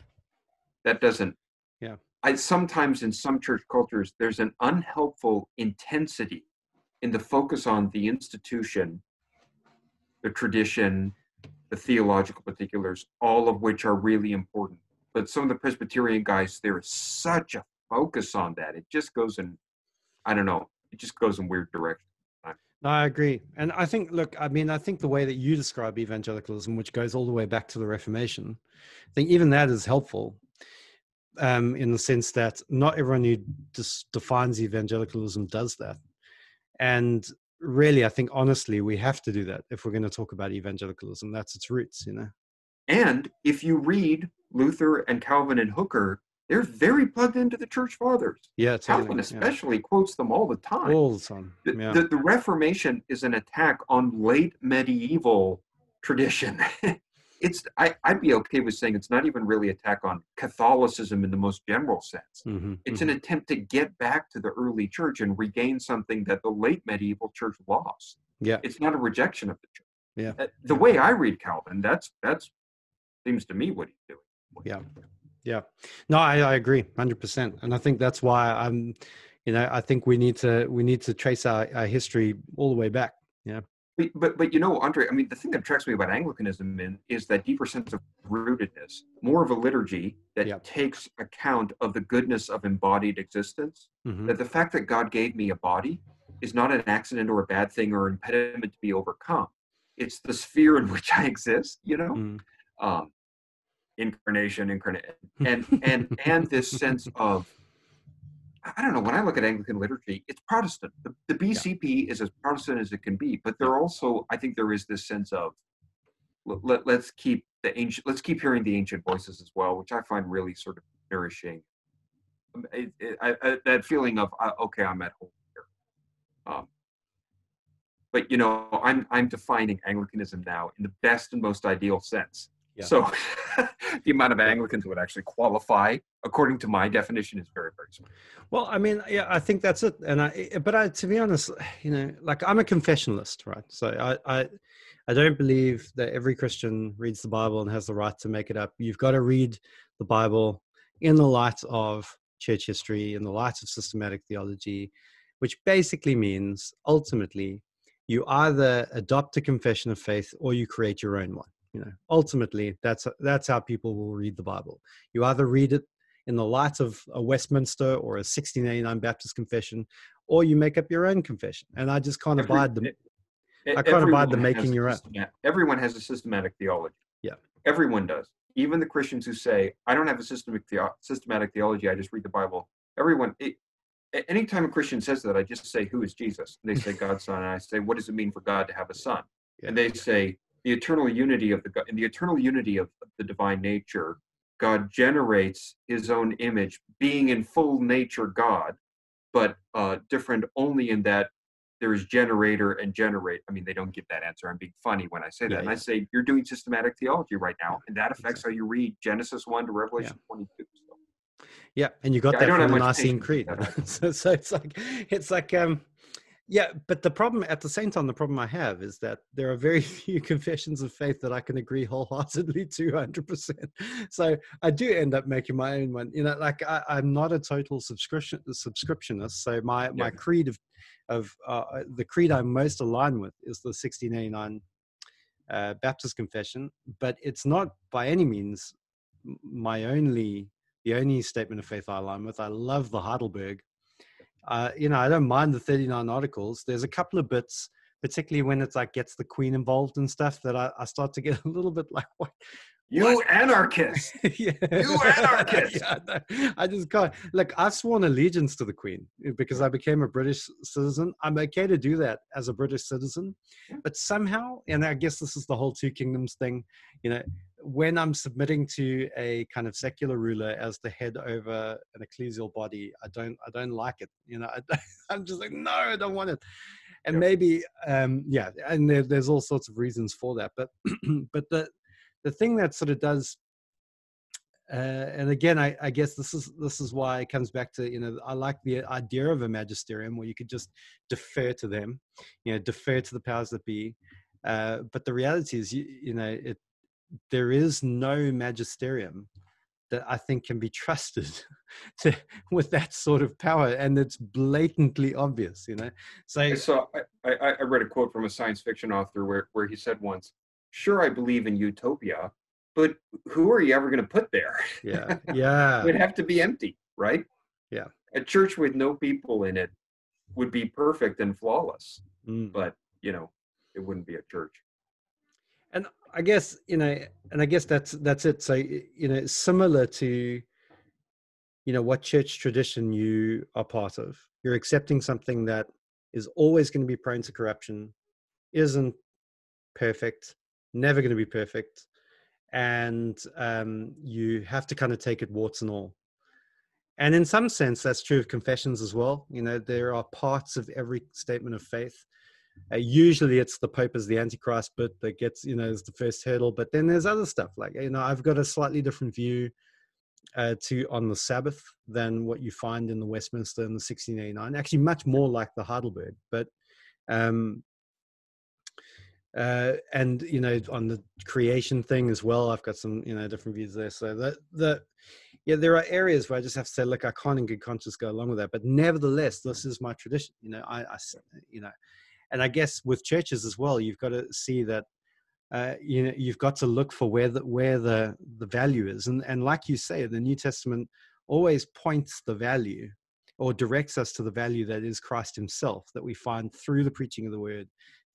That doesn't yeah I sometimes in some church cultures there's an unhelpful intensity in the focus on the institution, the tradition, the theological particulars, all of which are really important. But some of the Presbyterian guys, there is such a focus on that. It just goes in, I don't know, it just goes in weird directions. No, I agree. And I think, look, I mean, I think the way that you describe evangelicalism, which goes all the way back to the Reformation, I think even that is helpful um, in the sense that not everyone who just defines evangelicalism does that. And really, I think honestly, we have to do that if we're going to talk about evangelicalism. That's its roots, you know. And if you read Luther and Calvin and Hooker, they're very plugged into the church fathers. Yeah, totally, Calvin especially yeah. quotes them all the time. All the time. Yeah. The, the, the Reformation is an attack on late medieval tradition. it's I, would be okay with saying it's not even really attack on Catholicism in the most general sense. Mm-hmm, it's mm-hmm. an attempt to get back to the early church and regain something that the late medieval church lost. Yeah, it's not a rejection of the church. Yeah, uh, the way I read Calvin, that's that's seems to me what he's doing. yeah, yeah. No, I, I agree, hundred percent, and I think that's why I'm. You know, I think we need to we need to trace our, our history all the way back. Yeah. But, but, but you know, Andre, I mean, the thing that attracts me about Anglicanism in, is that deeper sense of rootedness, more of a liturgy that Yep. takes account of the goodness of embodied existence. Mhm. That the fact that God gave me a body is not an accident or a bad thing or impediment to be overcome. It's the sphere in which I exist, you know? Mm. Um, incarnation, incarnate, and and and this sense of I don't know. When I look at Anglican liturgy, it's Protestant. The, the BCP is as Protestant as it can be, but there also, I think, there is this sense of let, let's keep the ancient, let's keep hearing the ancient voices as well, which I find really sort of nourishing. Um, It, it, I, I, that feeling of uh, okay, I'm at home here. Um, but you know, I'm I'm defining Anglicanism now in the best and most ideal sense. Yeah. So the amount of Anglicans who would actually qualify, according to my definition, is very, very small. Well, I mean, yeah, I think that's it. And I, eh, but I, to be honest, you know, like I'm a confessionalist, right? So I, I, I don't believe that every Christian reads the Bible and has the right to make it up. You've got to read the Bible in the light of church history, in the light of systematic theology, which basically means ultimately you either adopt a confession of faith or you create your own one. You know, ultimately that's that's how people will read the Bible. You either read it in the light of a Westminster or a 1689 Baptist confession, or you make up your own confession. And I just can't Every- abide the. e- I can't abide the making your own. Everyone has a systematic theology. Yeah. Everyone does. Even the Christians who say, I don't have a systematic, systematic theology, I just read the Bible. Everyone, it, anytime a Christian says that, I just say, Who is Jesus? And they say, God's Son. And I say, What does it mean for God to have a son? And they say, The eternal unity of the God, in the eternal unity of the divine nature, God generates his own image, being in full nature God, but uh, different only in that there is generator and generate. I mean, they don't get that answer. I'm being funny when I say that. Yeah, and yeah. I say, you're doing systematic theology right now, and that affects how you read Genesis 1 to Revelation 22. So, Yeah, and you got Yeah, that from the Nicene Creed. so, so it's like it's like um yeah, but the problem at the same time, the problem I have is that there are very few confessions of faith that I can agree wholeheartedly to 100%. So I do end up making my own one. You know, like I, I'm not a total subscription subscriptionist. So my my creed of of uh, the creed I'm most aligned with is the 1689 uh, Baptist confession, but it's not by any means my only the only statement of faith I align with. I love the Heidelberg. Uh, you know, I don't mind the 39 articles. There's a couple of bits, particularly when it's like gets the Queen involved and stuff, that I, I start to get a little bit like, what? you anarchist! yeah. You anarchist! yeah, no, I just can't. Look, I've sworn allegiance to the Queen eh, because I became a British citizen. I'm okay to do that as a British citizen, but somehow, and I guess this is the whole two kingdoms thing, you know, when I'm submitting to a kind of secular ruler as the head over an ecclesial body, I don't, I don't like it. You know, I, I'm just like, no, I don't want it. And Yep. maybe, um, yeah, and there, there's all sorts of reasons for that. But, but the the thing that sort of does uh, and again I, I guess this is this is why it comes back to you know i like the idea of a magisterium where you could just defer to them you know defer to the powers that be uh, but the reality is you, you know it there is no magisterium that i think can be trusted to with that sort of power and it's blatantly obvious you know so I I, I, I read a quote from a science fiction author where, where he said once, Sure, I believe in utopia, but who are you ever going to put there? yeah yeah It would have to be empty, right? Yeah. A church with no people in it would be perfect and flawless, Mm. but you know, it wouldn't be a church. and i guess you know and i guess that's that's it. So you know similar to you know what church tradition you are part of you're accepting something that is always going to be prone to corruption isn't perfect never going to be perfect and um, you have to kind of take it warts and all. And in some sense that's true of confessions as well. You know there are parts of every statement of faith uh, usually it's the pope as the antichrist bit that gets you know is the first hurdle but then there's other stuff like you know i've got a slightly different view uh, to on the sabbath than what you find in the westminster in the 1689 actually much more like the heidelberg but um uh and you know on the creation thing as well i've got some you know different views there so that the yeah there are areas where i just have to say look i can't in good conscience go along with that but nevertheless this is my tradition you know i, I you know and I guess with churches as well, you've got to see that uh, you know you've got to look for where the where the the value is, and and like you say, the New Testament always points the value or directs us to the value that is Christ Himself that we find through the preaching of the Word,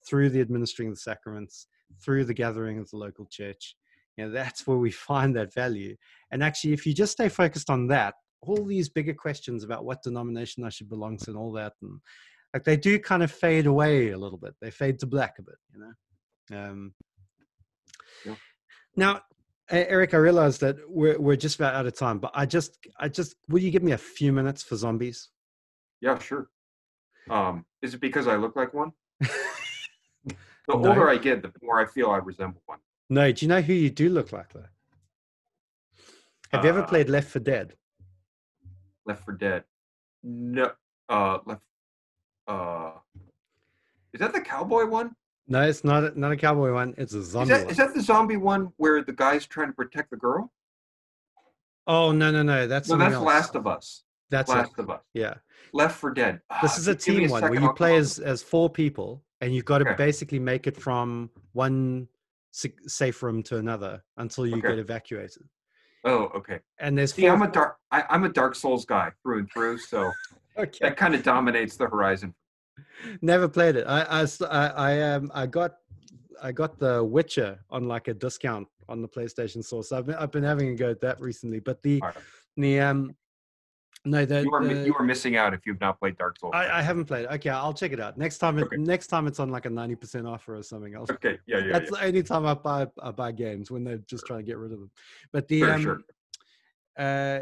through the administering of the sacraments, through the gathering of the local church. You know, that's where we find that value. And actually, if you just stay focused on that, all these bigger questions about what denomination I should belong to and all that, and like they do kind of fade away a little bit. They fade to black a bit, you know. Um, yeah. Now, Eric, I realize that we're we're just about out of time, but I just I just will you give me a few minutes for zombies? Yeah, sure. Um, is it because I look like one? the no. older I get, the more I feel I resemble one. No, do you know who you do look like though? Have uh, you ever uh played Left 4 Dead? Left 4 Dead. No. Uh, Left. Uh, is that the cowboy one? No, it's not. A, not a cowboy one. It's a zombie. Is that, is that the zombie one where the guy's trying to protect the girl? Oh no no no! That's no. That's else. Last of Us. That's Last it. of Us. Yeah. Left 4 Dead. This ah, is a team one where you play as as four people, and you've got to okay. basically make it from one safe room to another until you okay. get evacuated. Oh, okay. And there's See, i I'm a dark I, am a Dark Souls guy through and through, so okay. that kind of dominates the horizon. Never played it. I I I um I got I got the Witcher on like a discount on the PlayStation Store. So I've been I've been having a go at that recently. But the right. the um no, the, you are the, you are missing out if you've not played Dark Souls. I, I haven't played. It. Okay, I'll check it out next time. It, okay. Next time it's on like a ninety percent offer or something else. Okay, yeah, yeah. That's yeah. the only time I buy I buy games when they're just trying to get rid of them. But the um, sure. uh,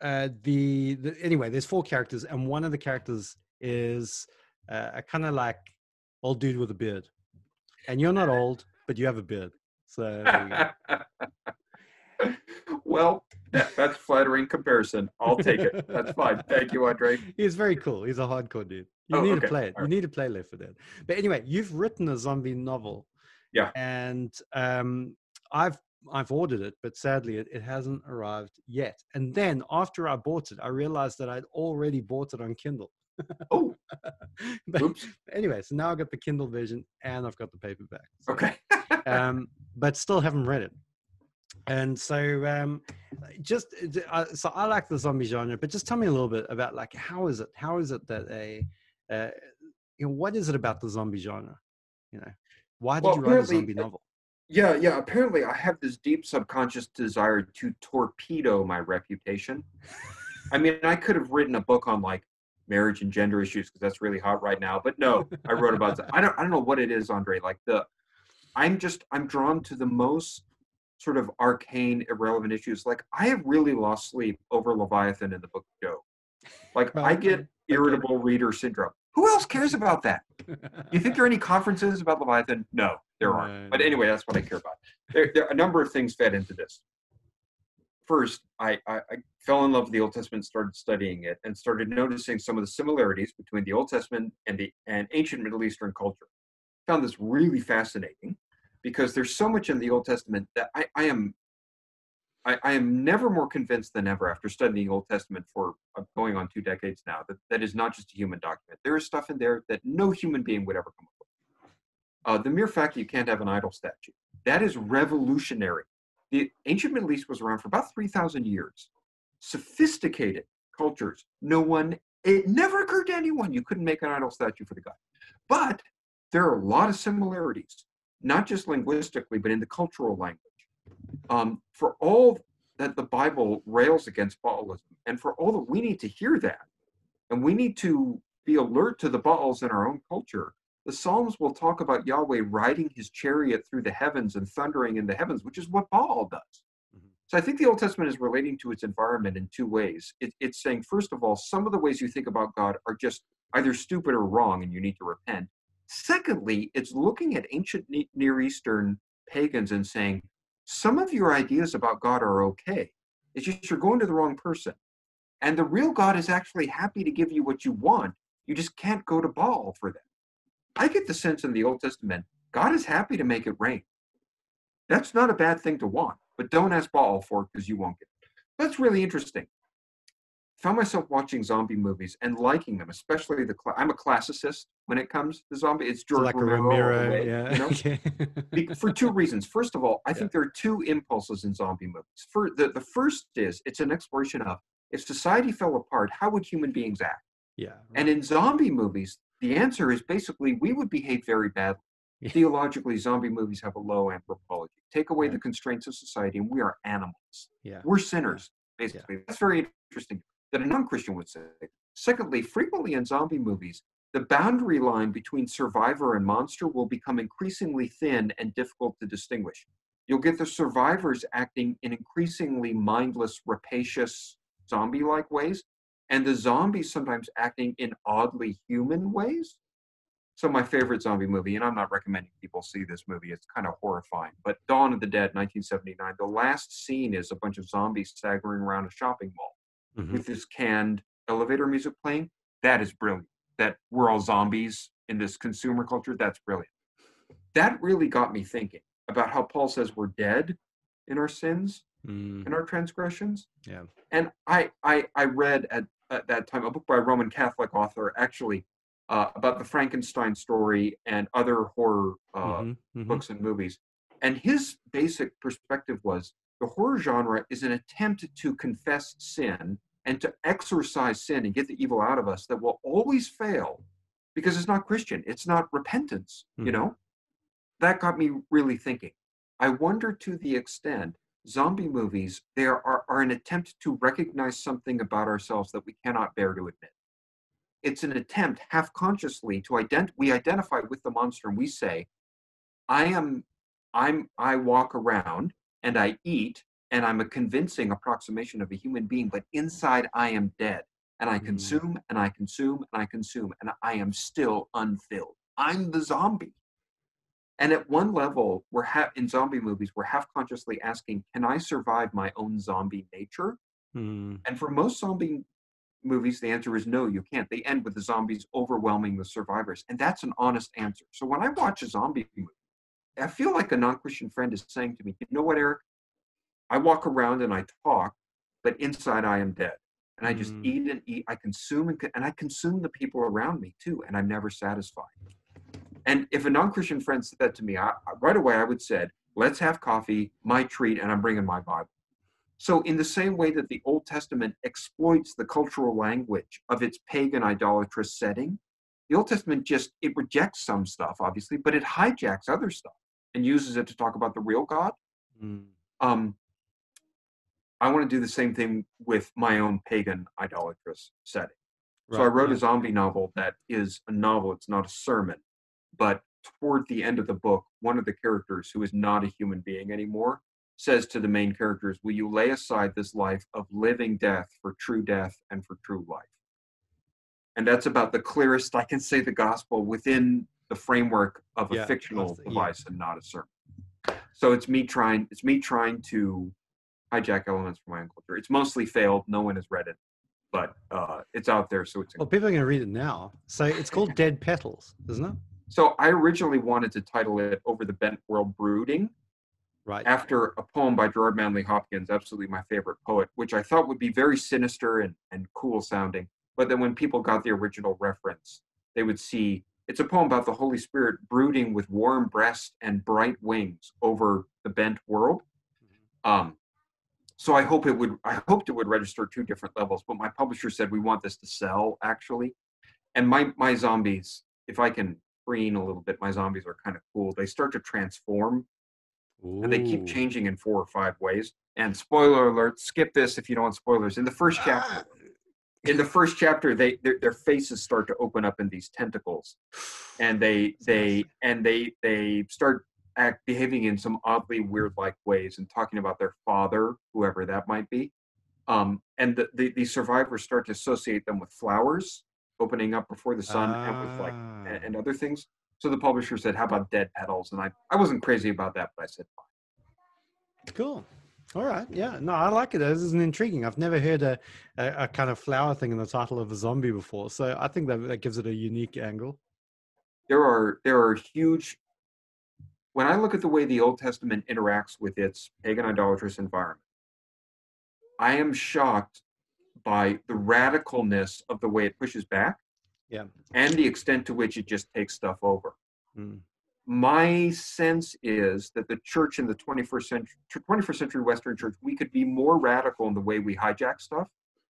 uh, the, the anyway, there's four characters, and one of the characters is uh, a kind of like old dude with a beard, and you're not old, but you have a beard. So. well, that's flattering comparison. I'll take it. That's fine. Thank you, Andre. He's very cool. He's a hardcore dude. You oh, need okay. to play it. You need to play Left 4 Dead. But anyway, you've written a zombie novel. Yeah. And um, I've I've ordered it, but sadly it, it hasn't arrived yet. And then after I bought it, I realized that I'd already bought it on Kindle. Oh. but Oops. anyway, so now I've got the Kindle version and I've got the paperback. So, okay. um, but still haven't read it and so um just uh, so i like the zombie genre but just tell me a little bit about like how is it how is it that a uh, you know what is it about the zombie genre you know why did well, you write a zombie novel yeah yeah apparently i have this deep subconscious desire to torpedo my reputation i mean i could have written a book on like marriage and gender issues because that's really hot right now but no i wrote about that. i don't i don't know what it is andre like the i'm just i'm drawn to the most sort of arcane, irrelevant issues. Like I have really lost sleep over Leviathan in the book Job. Like I get irritable reader syndrome. Who else cares about that? you think there are any conferences about Leviathan? No, there aren't. But anyway, that's what I care about. There, there are a number of things fed into this. First, I, I, I fell in love with the Old Testament, started studying it, and started noticing some of the similarities between the Old Testament and the and ancient Middle Eastern culture. Found this really fascinating because there's so much in the Old Testament that I, I am I, I, am never more convinced than ever after studying the Old Testament for uh, going on two decades now that that is not just a human document. There is stuff in there that no human being would ever come up with. Uh, the mere fact that you can't have an idol statue that is revolutionary. The ancient Middle East was around for about three thousand years. Sophisticated cultures. No one. It never occurred to anyone you couldn't make an idol statue for the god. But there are a lot of similarities not just linguistically, but in the cultural language. Um, for all that the Bible rails against Baalism, and for all that we need to hear that, and we need to be alert to the Baals in our own culture, the Psalms will talk about Yahweh riding his chariot through the heavens and thundering in the heavens, which is what Baal does. Mm-hmm. So I think the Old Testament is relating to its environment in two ways. It, it's saying, first of all, some of the ways you think about God are just either stupid or wrong, and you need to repent. Secondly, it's looking at ancient Near Eastern pagans and saying, some of your ideas about God are okay. It's just you're going to the wrong person. And the real God is actually happy to give you what you want. You just can't go to Baal for that. I get the sense in the Old Testament, God is happy to make it rain. That's not a bad thing to want, but don't ask Baal for it because you won't get it. That's really interesting. Found myself watching zombie movies and liking them, especially the. Cl- I'm a classicist when it comes to zombie. It's George like Romero, a all the Romero, way, yeah. you know? for two reasons. First of all, I Yeah. think there are two impulses in zombie movies. For the, the first is it's an exploration of if society fell apart, how would human beings act? yeah. And in zombie movies, the answer is basically we would behave very badly. Yeah. Theologically, zombie movies have a low anthropology. Take away the constraints of society, and we are animals. yeah. We're sinners, basically. That's very interesting that a non Christian would say. Secondly, frequently in zombie movies, the boundary line between survivor and monster will become increasingly thin and difficult to distinguish. You'll get the survivors acting in increasingly mindless, rapacious, zombie like ways, and the zombies sometimes acting in oddly human ways. So, my favorite zombie movie, and I'm not recommending people see this movie, it's kind of horrifying, but Dawn of the Dead, 1979, the last scene is a bunch of zombies staggering around a shopping mall Mhm. with this canned elevator music playing. That is brilliant. That we're all zombies in this consumer culture, that's brilliant. That really got me thinking about how Paul says we're dead in our sins Mm, and our transgressions. Yeah. And I I, I read at, at that time a book by a Roman Catholic author actually uh, about the Frankenstein story and other horror uh, mhm, mhm. books and movies. And his basic perspective was the horror genre is an attempt to confess sin and to exorcise sin and get the evil out of us that will always fail because it's not Christian. It's not repentance, you Mhm. know? That got me really thinking. I wonder to the extent zombie movies they are, are, are an attempt to recognize something about ourselves that we cannot bear to admit. It's an attempt half consciously to ident we identify with the monster and we say, I am I'm I walk around and I eat and I'm a convincing approximation of a human being, but inside I am dead. And I Mm. consume and I consume and I consume and I am still unfilled. I'm the zombie. And at one level, we're in zombie movies, we're half consciously asking, can I survive my own zombie nature? Mm, And for most zombie movies, the answer is no, you can't. They end with the zombies overwhelming the survivors. And that's an honest answer. So when I watch a zombie movie, I feel like a non Christian friend is saying to me, you know what, Eric? I walk around and I talk, but inside I am dead. And I just Mm. eat and eat. I consume and, and I consume the people around me too. And I'm never satisfied. And if a non Christian friend said that to me, I, right away I would said, let's have coffee, my treat, and I'm bringing my Bible. So, in the same way that the Old Testament exploits the cultural language of its pagan idolatrous setting, the Old Testament just it rejects some stuff, obviously, but it hijacks other stuff and uses it to talk about the real God. mm, Um, I want to do the same thing with my own pagan idolatrous setting. So I wrote yeah. a zombie novel that is a novel, it's not a sermon. But toward the end of the book, one of the characters, who is not a human being anymore, says to the main characters, Will you lay aside this life of living death for true death and for true life? And that's about the clearest I can say the gospel within the framework of a Yeah, fictional of the- yeah. device and not a sermon. So it's me trying it's me trying to hijack elements from my own culture. It's mostly failed. No one has read it, but uh, it's out there, so it's Well, people are going to read it now. So it's called Dead Petals, isn't it? So I originally wanted to title it Over the Bent World Brooding Right. after a poem by Gerard Manley Hopkins, absolutely my favorite poet, which I thought would be very sinister and, and cool sounding. But then when people got the original reference, they would see it's a poem about the Holy Spirit brooding with warm breast and bright wings over the bent world. Um, so I hope it would I hoped it would register two different levels, but my publisher said we want this to sell actually. And my my zombies, if I can preen a little bit, my zombies are kind of cool. They start to transform and they keep changing in four or five ways. And spoiler alert, skip this if you don't want spoilers. In the first chapter, Ah, in the first chapter, they their, their faces start to open up in these tentacles, and they they and they they start act behaving in some oddly weird like ways and talking about their father, whoever that might be. Um, and the, the the survivors start to associate them with flowers opening up before the sun and with like Ah. and, and other things. So the publisher said, "How about dead petals?" And I I wasn't crazy about that, but I said, "Fine." Cool. All right. Yeah. No, I like it. This is an intriguing. I've never heard a, a, a kind of flower thing in the title of a zombie before. So I think that, that gives it a unique angle. there are there are huge when i look at the way the old testament interacts with its pagan idolatrous environment i am shocked by the radicalness of the way it pushes back Yeah. and the extent to which it just takes stuff over. Mm. My sense is that the church in the 21st century, 21st century Western church, we could be more radical in the way we hijack stuff,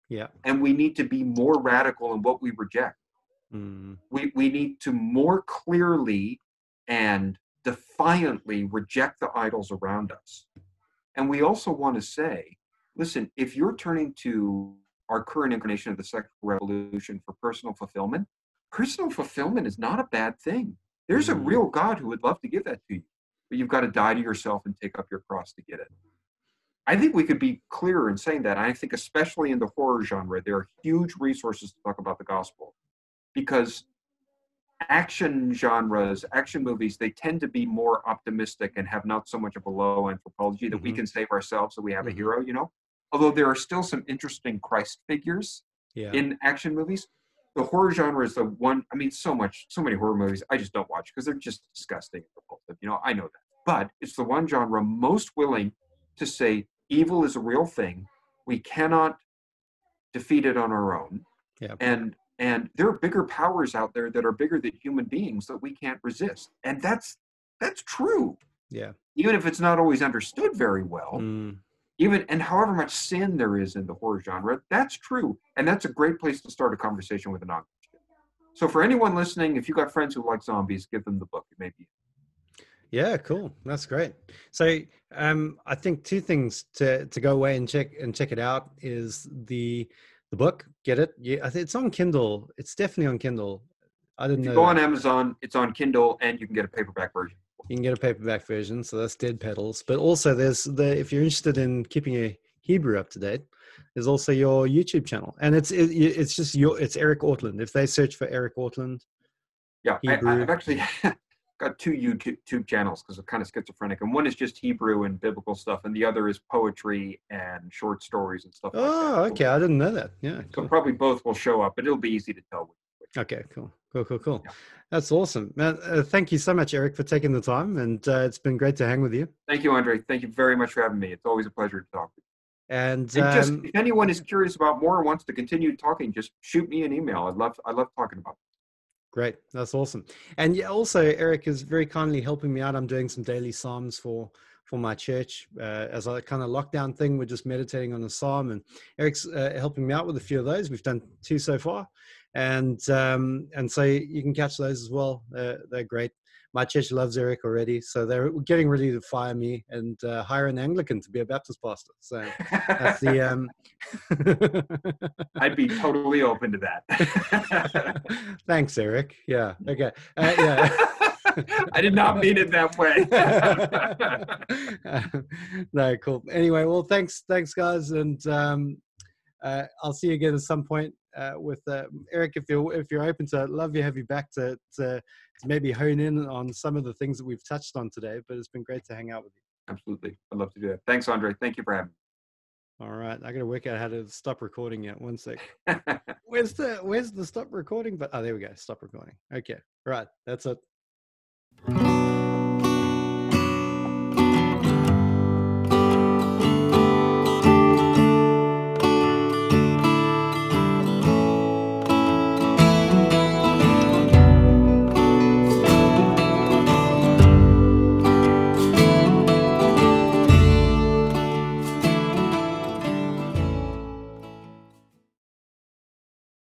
Yeah. and we need to be more radical in what we reject. Mm. We, we need to more clearly and defiantly reject the idols around us. And we also want to say, listen, if you're turning to our current incarnation of the sexual revolution for personal fulfillment, personal fulfillment is not a bad thing. There's a Mhm. real God who would love to give that to you, but you've got to die to yourself and take up your cross to get it. I think we could be clearer in saying that. I think, especially in the horror genre, there are huge resources to talk about the gospel because action genres, action movies, they tend to be more optimistic and have not so much of a low anthropology that we Mhm. can save ourselves so we have Mhm. a hero, you know? Although there are still some interesting Christ figures Yeah. in action movies. The horror genre is the one, I mean, so much, so many horror movies I just don't watch because they're just disgusting and repulsive. You know, I know that. But it's the one genre most willing to say evil is a real thing. We cannot defeat it on our own. Yeah. And and there are bigger powers out there that are bigger than human beings that we can't resist. And that's that's true. yeah. Even if it's not always understood very well Mm. Even and however much sin there is in the horror genre that's true and that's a great place to start a conversation with a non-christian so for anyone listening if you got friends who like zombies give them the book it may be Yeah, cool. That's great. So, um, I think two things to to go away and check and check it out is the the book. Get it? Yeah, it's on Kindle. It's definitely on Kindle. I didn't if you know. go on amazon it's on kindle and you can get a paperback version You can get a paperback version, so that's Dead Petals. But also, there's the if you're interested in keeping a Hebrew up to date, there's also your YouTube channel, and it's it, it's just your it's Eric Ortlund. If they search for Eric Ortlund, yeah I, Hebrew. i've actually got two youtube channels because i'm kind of schizophrenic and one is just hebrew and biblical stuff and the other is poetry and short stories and stuff like that oh, So- okay, I didn't know that. Yeah, so cool. probably both will show up but it'll be easy to tell. Okay, cool, cool, cool, cool. That's awesome. Man, uh, thank you so much, Eric, for taking the time, and uh, it's been great to hang with you. thank you andre thank you very much for having me it's always a pleasure to talk with you And, And just um, if anyone is curious about more or wants to continue talking, just shoot me an email. I'd love I love talking about. Great, that's awesome. And yeah, also Eric is very kindly helping me out. I'm doing some daily psalms for for my church uh, as a kind of lockdown thing. We're just meditating on a psalm, and Eric's uh, helping me out with a few of those. We've done two so far, and um, and so you can catch those as well. They're, they're great. My church loves Eric already, so they're getting ready to fire me and uh, hire an Anglican to be a Baptist pastor. So that's the. Um... I'd be totally open to that. Thanks, Eric. Yeah. Okay. Uh, yeah. I did not mean it that way. no, cool. Anyway, well, thanks, thanks, guys, and um, uh, I'll see you again at some point uh, with uh, Eric. If you're if you're open to, it, love you have you back to, to to maybe hone in on some of the things that we've touched on today. But it's been great to hang out with you. Absolutely, I'd love to do that. Thanks, Andre. Thank you for having me. All right, I got to work out how to stop recording yet. One sec. Where's the Where's the stop recording? But oh, there we go. Stop recording. Okay. Right. That's it.